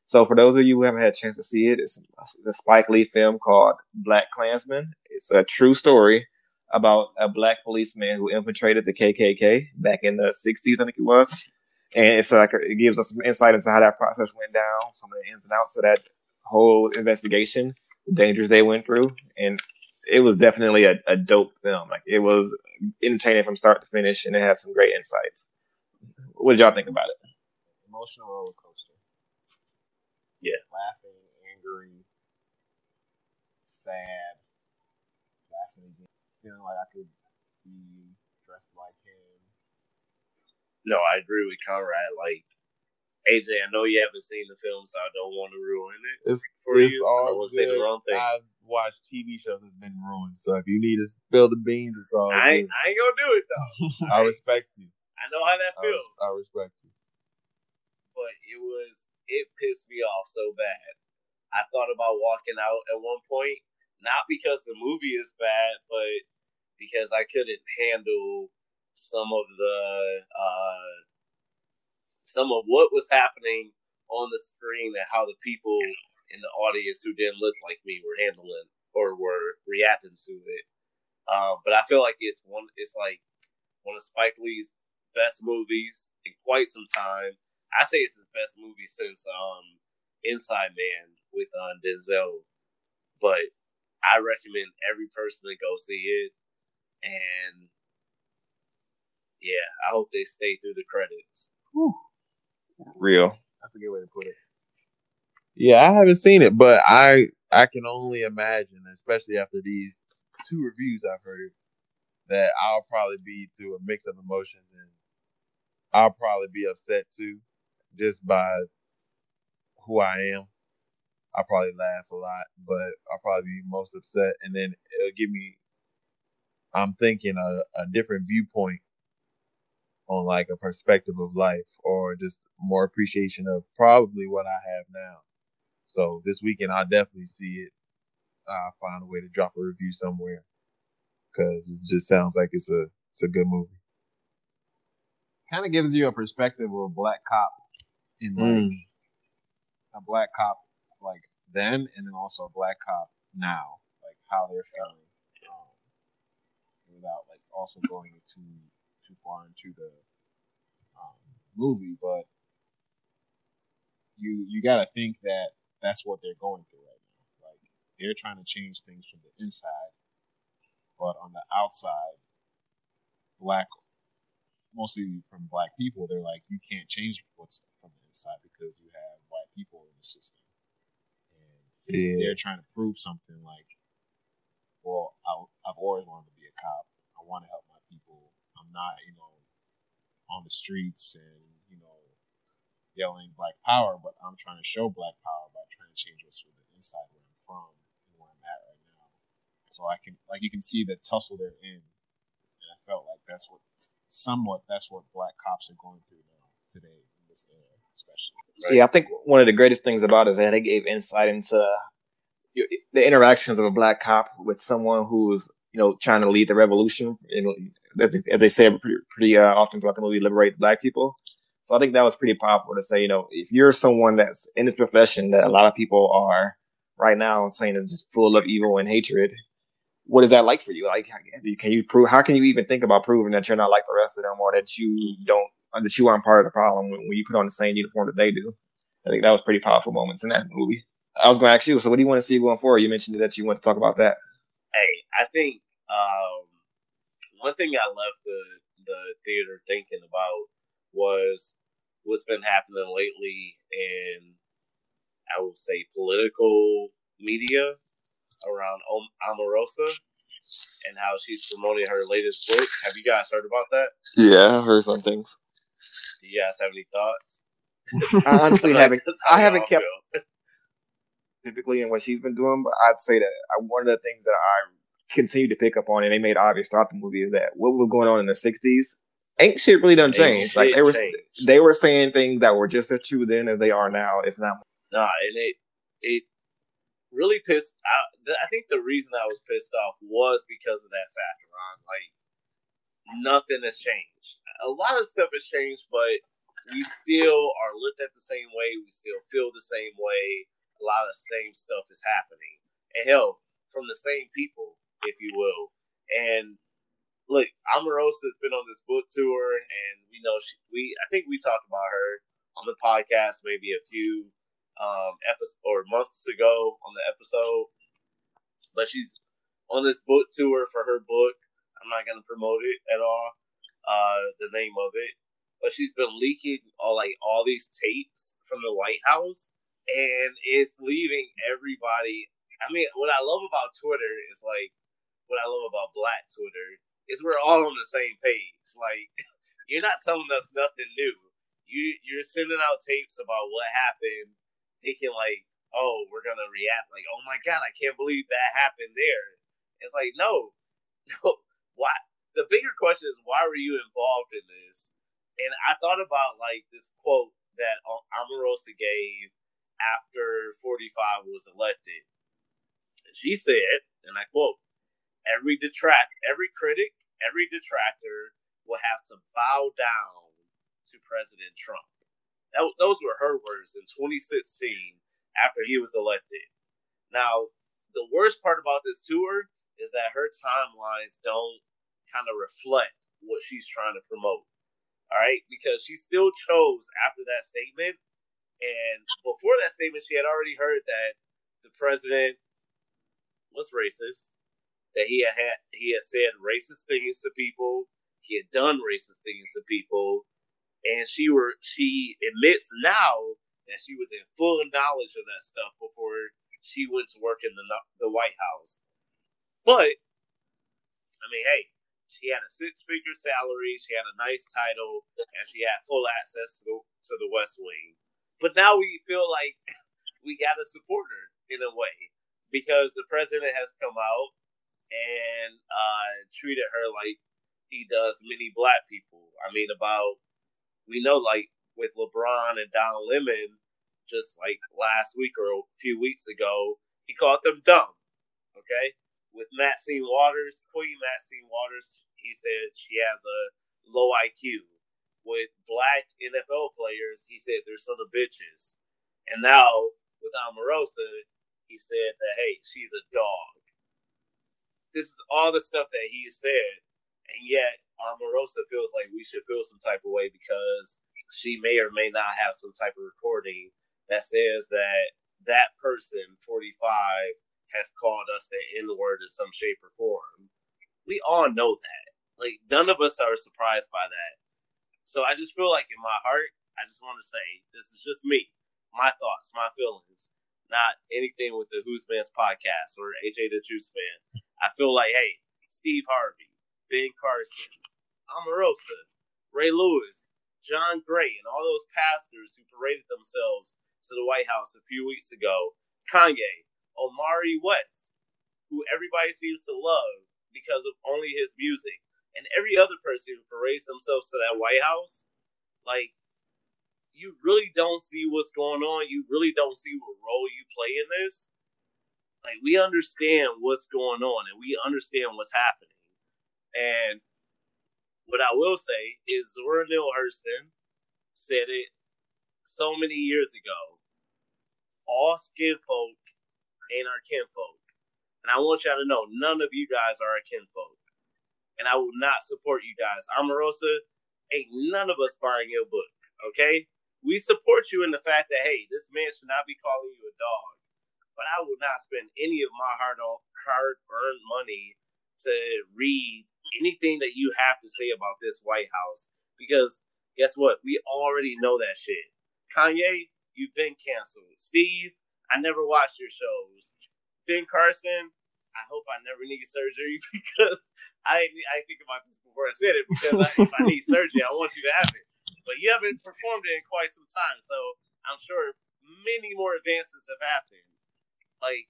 E: So, for those of you who haven't had a chance to see it, it's a Spike Lee film called Black Klansman. It's a true story about a black policeman who infiltrated the KKK back in the 60s, I think it was and it's like it gives us some insight into how that process went down, some of the ins and outs of that whole investigation, the dangers they went through, and it was definitely a, a dope film. Like it was entertaining from start to finish, and it had some great insights. What did y'all think about it?
C: Emotional roller coaster.
D: Yeah.
C: Laughing, angry, sad, laughing again, feeling like I could be dressed like him
D: no, I agree with Conrad. Like AJ, I know you haven't seen the film, so I don't want to ruin it
B: It's,
D: for
B: it's
D: you. I
B: all
D: want to say the wrong thing.
B: I've watched TV shows that's been ruined, so if you need to spill the beans, it's all
D: I ain't. I ain't gonna do it though.
B: I respect you.
D: I know how that feels,
B: res- I respect you.
D: but it was it pissed me off so bad. I thought about walking out at one point, not because the movie is bad, but because I couldn't handle some of the uh, some of what was happening on the screen and how the people in the audience who didn't look like me were handling or were reacting to it. Um, but I feel like it's one. It's like one of Spike Lee's best movies in quite some time. I say it's his best movie since um, Inside Man with uh, Denzel. But I recommend every person to go see it. And yeah, I hope they stay through the credits.
E: Real.
C: That's a good way to put it.
B: Yeah, I haven't seen it, but I I can only imagine, especially after these two reviews I've heard, that I'll probably be through a mix of emotions and I'll probably be upset too, just by who I am. I'll probably laugh a lot, but I'll probably be most upset, and then it'll give me. I'm thinking a, a different viewpoint on like a perspective of life, or just more appreciation of probably what I have now. So this weekend, I'll definitely see it. I'll find a way to drop a review somewhere because it just sounds like it's a it's a good movie.
C: Kind of gives you a perspective of a black cop in like
B: Mm.
C: a black cop like then, and then also a black cop now, like how they're feeling, um, without like also going too too far into the um, movie. But you you got to think that that's what they're going through right now. Like they're trying to change things from the inside, but on the outside, black mostly from black people, they're like, you can't change what's from the inside because you have white people in the system. And
B: Yeah.
C: they're trying to prove something like, well, I, I've always wanted to be a cop. I want to help my people. I'm not, you know, on the streets and, you know, yelling black power, but I'm trying to show black power by trying to change what's from the inside where I'm from and where I'm at right now. So I can, like, you can see the tussle they're in. And I felt like that's what somewhat that's what black cops are going through now today in this era, especially.
E: Yeah, I think one of the greatest things about it is that they gave insight into the interactions of a black cop with someone who's you know trying to lead the revolution. You know, as, they say pretty, pretty uh, often throughout the movie, liberate black people. So I think that was pretty powerful to say. You know, if you're someone that's in this profession that a lot of people are right now saying it's just full of evil and hatred. What is that like for you? Like, can you prove? How can you even think about proving that you're not like the rest of them, or that you don't, that you aren't part of the problem when, when you put on the same uniform that they do? I think that was pretty powerful moments in that movie. I was going to ask you, so what do you want to see going forward? You mentioned that you want to talk about that.
D: Hey, I think um, one thing I left the the theater thinking about was what's been happening lately in, I would say, political media around Omarosa and how she's promoting her latest book. Have you guys heard about that?
B: Yeah, I've heard some things.
D: Do you guys have any thoughts?
E: I honestly haven't. I haven't kept typically in what she's been doing, but I'd say that uh, one of the things that I continue to pick up on, and they made obvious throughout the movie, is that what was going on in the '60s ain't shit really done changed. Like they were, changed. they were saying things that were just as true then as they are now, if not.
D: Nah, and it it really pissed. I, I think the reason I was pissed off was because of that fact, Ron. Like nothing has changed. A lot of stuff has changed, but we still are looked at the same way. We still feel the same way. A lot of same stuff is happening, and hell, from the same people, if you will. And look, Omarosa has been on this book tour, and we know she. We I think we talked about her on the podcast maybe a few um episodes or months ago on the episode, but she's on this book tour for her book. I'm not gonna promote it at all. Uh, the name of it, but she's been leaking all like all these tapes from the White House, and it's leaving everybody. I mean, what I love about Twitter is like what I love about Black Twitter is we're all on the same page. Like you're not telling us nothing new. You you're sending out tapes about what happened, thinking like, oh, we're gonna react like, oh my god, I can't believe that happened there. It's like no, no. Why? The bigger question is why were you involved in this? And I thought about like this quote that Omarosa gave after 45 was elected. She said, and I quote, every detract, every critic every detractor will have to bow down to President Trump. That, those were her words in 2016 after he was elected. Now, the worst part about this tour is that her timelines don't kind of reflect what she's trying to promote. All right, because she still chose after that statement, and before that statement, she had already heard that the president was racist, that he had, had he had said racist things to people. He had done racist things to people, and she were she admits now that she was in full knowledge of that stuff before she went to work in the the White House. But I mean, hey, she had a six figure salary, she had a nice title, and she had full access to the, to the West Wing. But now we feel like we got to support her in a way because the president has come out and uh, treated her like he does many black people. I mean, about we know like with LeBron and Don Lemon, just like last week or a few weeks ago, he called them dumb. Okay, with Maxine Waters, Queen Maxine Waters, he said she has a low IQ. With black NFL players, he said they're son of bitches. And now with Omarosa, he said that hey, she's a dog this is all the stuff that he said, and yet Omarosa feels like we should feel some type of way because she may or may not have some type of recording that says that that person, 45, has called us the N word in some shape or form. We all know that. Like, none of us are surprised by that. So I just feel like in my heart, I just want to say, this is just me, my thoughts, my feelings, not anything with the Who's Man's podcast or AJ the Juice Man. I feel like, hey, Steve Harvey, Ben Carson, Omarosa, Ray Lewis, John Gray, and all those pastors who paraded themselves to the White House a few weeks ago, Kanye, Omari West, who everybody seems to love because of only his music, and every other person who parades themselves to that White House, like, you really don't see what's going on. You really don't see what role you play in this. Like we understand what's going on and we understand what's happening. And what I will say is Zora Neale Hurston said it so many years ago. All skin folk ain't our kinfolk. And I want y'all to know none of you guys are our kinfolk. And I will not support you guys. Omarosa, ain't none of us buying your book, okay? We support you in the fact that, hey, this man should not be calling you a dog. But I will not spend any of my hard hard earned money to read anything that you have to say about this White House. Because guess what? We already know that shit. Kanye, you've been canceled. Steve, I never watched your shows. Ben Carson, I hope I never need surgery because I I think about this before I said it because I, if I need surgery, I want you to have it. But you haven't performed it in quite some time, so I'm sure many more advances have happened. Like,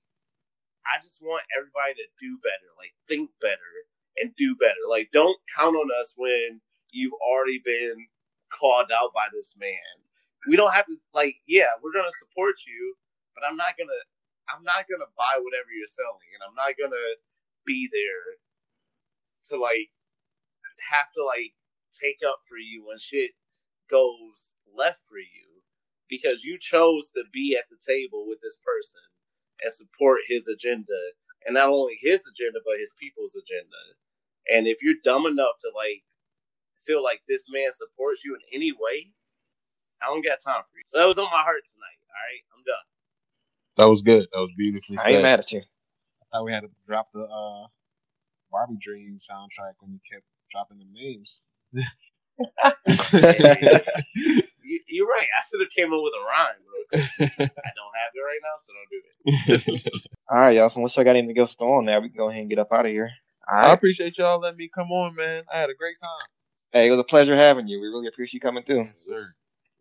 D: I just want everybody to do better, like think better and do better. Like, don't count on us when you've already been called out by this man. We don't have to like, yeah, we're gonna support you, but I'm not gonna I'm not gonna buy whatever you're selling, and I'm not gonna be there to like have to like take up for you when shit goes left for you because you chose to be at the table with this person and support his agenda and not only his agenda but his people's agenda and if you're dumb enough to like feel like this man supports you in any way i don't got time for you so that was on my heart tonight all right i'm done
C: that was good. That was beautifully.
E: I ain't mad at you.
C: I thought we had to drop the uh, Barbie Dream soundtrack when you kept dropping the names. you,
D: are right. I should have came up with a rhyme, bro. I don't have it right now, so don't do
E: it. All right, y'all. So unless y'all got anything else to go on there, we can go ahead and get up out of here.
B: I appreciate y'all letting me come on, man. I had a great time.
E: Hey, it was a pleasure having you. We really appreciate you coming through.
C: Yes, sir.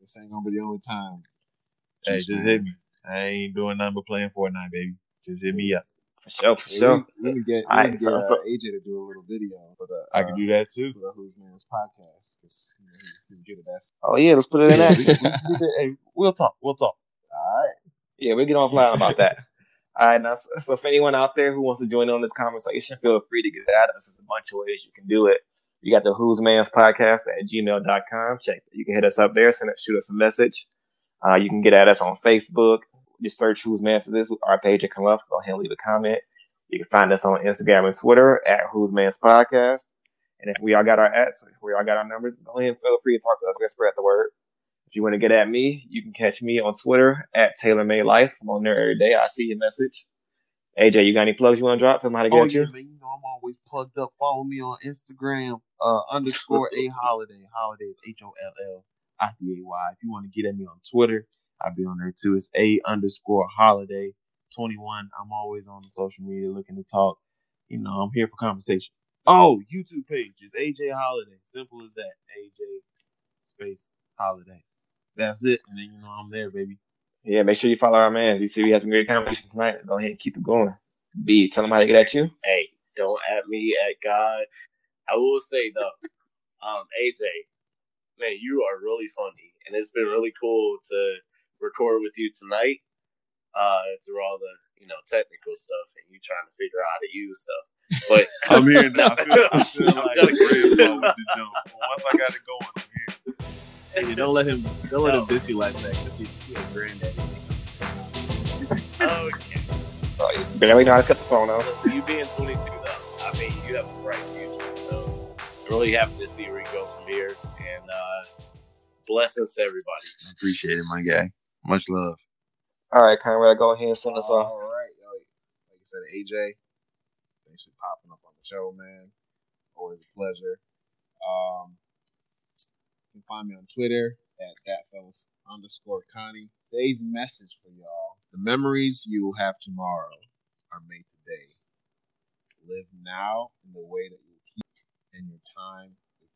C: This ain't gonna be the only time.
B: Hey, just hit me. I ain't doing nothing but playing Fortnite, baby. Just hit me up.
E: For sure, for sure.
C: We, we get, we right, get so, uh, AJ to do a little video for the.
B: I can do that too.
C: For the Who's Man's podcast because you know, he, he's good at that.
E: Oh yeah, let's put it in that.
B: we, we, hey, we'll talk. We'll talk.
E: All right. Yeah, we'll get offline about that. All right, now, so if anyone out there who wants to join on this conversation, feel free to get at us. There's a bunch of ways you can do it. You got the Who's Man's podcast at gmail.com. Check. You can hit us up there, send it, shoot us a message. Uh, you can get at us on Facebook, just search Who's Man to This, our page will come up. Go ahead and leave a comment. You can find us on Instagram and Twitter at Who's Man's Podcast. And if we all got our ads, if we all got our numbers, go ahead and feel free to talk to us. Let's spread the word. If you want to get at me, you can catch me on Twitter at Taylor May Life. I'm on there every day. I see your message. AJ, you got any plugs you want to drop? Tell them how to get
C: oh,
E: you.
C: Man, you know I'm always plugged up. Follow me on Instagram uh, underscore a holiday. Holidays H O L L I D A Y. If you want to get at me on Twitter, I'll be on there too. It's a underscore holiday 21. I'm always on the social media looking to talk. You know, I'm here for conversation. Oh, YouTube page is AJ Holiday. Simple as that. AJ space holiday. That's it. And then you know I'm there, baby.
E: Yeah, make sure you follow our man. You see we had some great conversation tonight. Go ahead and keep it going. B, tell them how to get at you.
D: Hey, don't at me at God. I will say though, um, AJ, man, you are really funny, and it's been really cool to record with you tonight uh, through all the you know technical stuff and you trying to figure out how to use stuff. But
B: I'm here now. I feel, I feel like grandpa with the jump. Once I got it going, I'm here.
C: Hey, don't let him don't let him diss you like that because he's a granddaddy.
D: okay.
E: Oh, you barely know how to cut the phone off.
D: You being 22 though, I mean, you have a bright future. So I'm really happy to see where you go from here. And uh, blessings to everybody.
B: I appreciate it, my guy. Much love.
E: All right, Conrad, go ahead and send us off.
C: All right, like I said, AJ, thanks for popping up on the show, man. Always a pleasure. Um, you can find me on Twitter at thatfellas underscore Connie. Today's message for y'all: the memories you will have tomorrow are made today. Live now in the way that you keep, in your time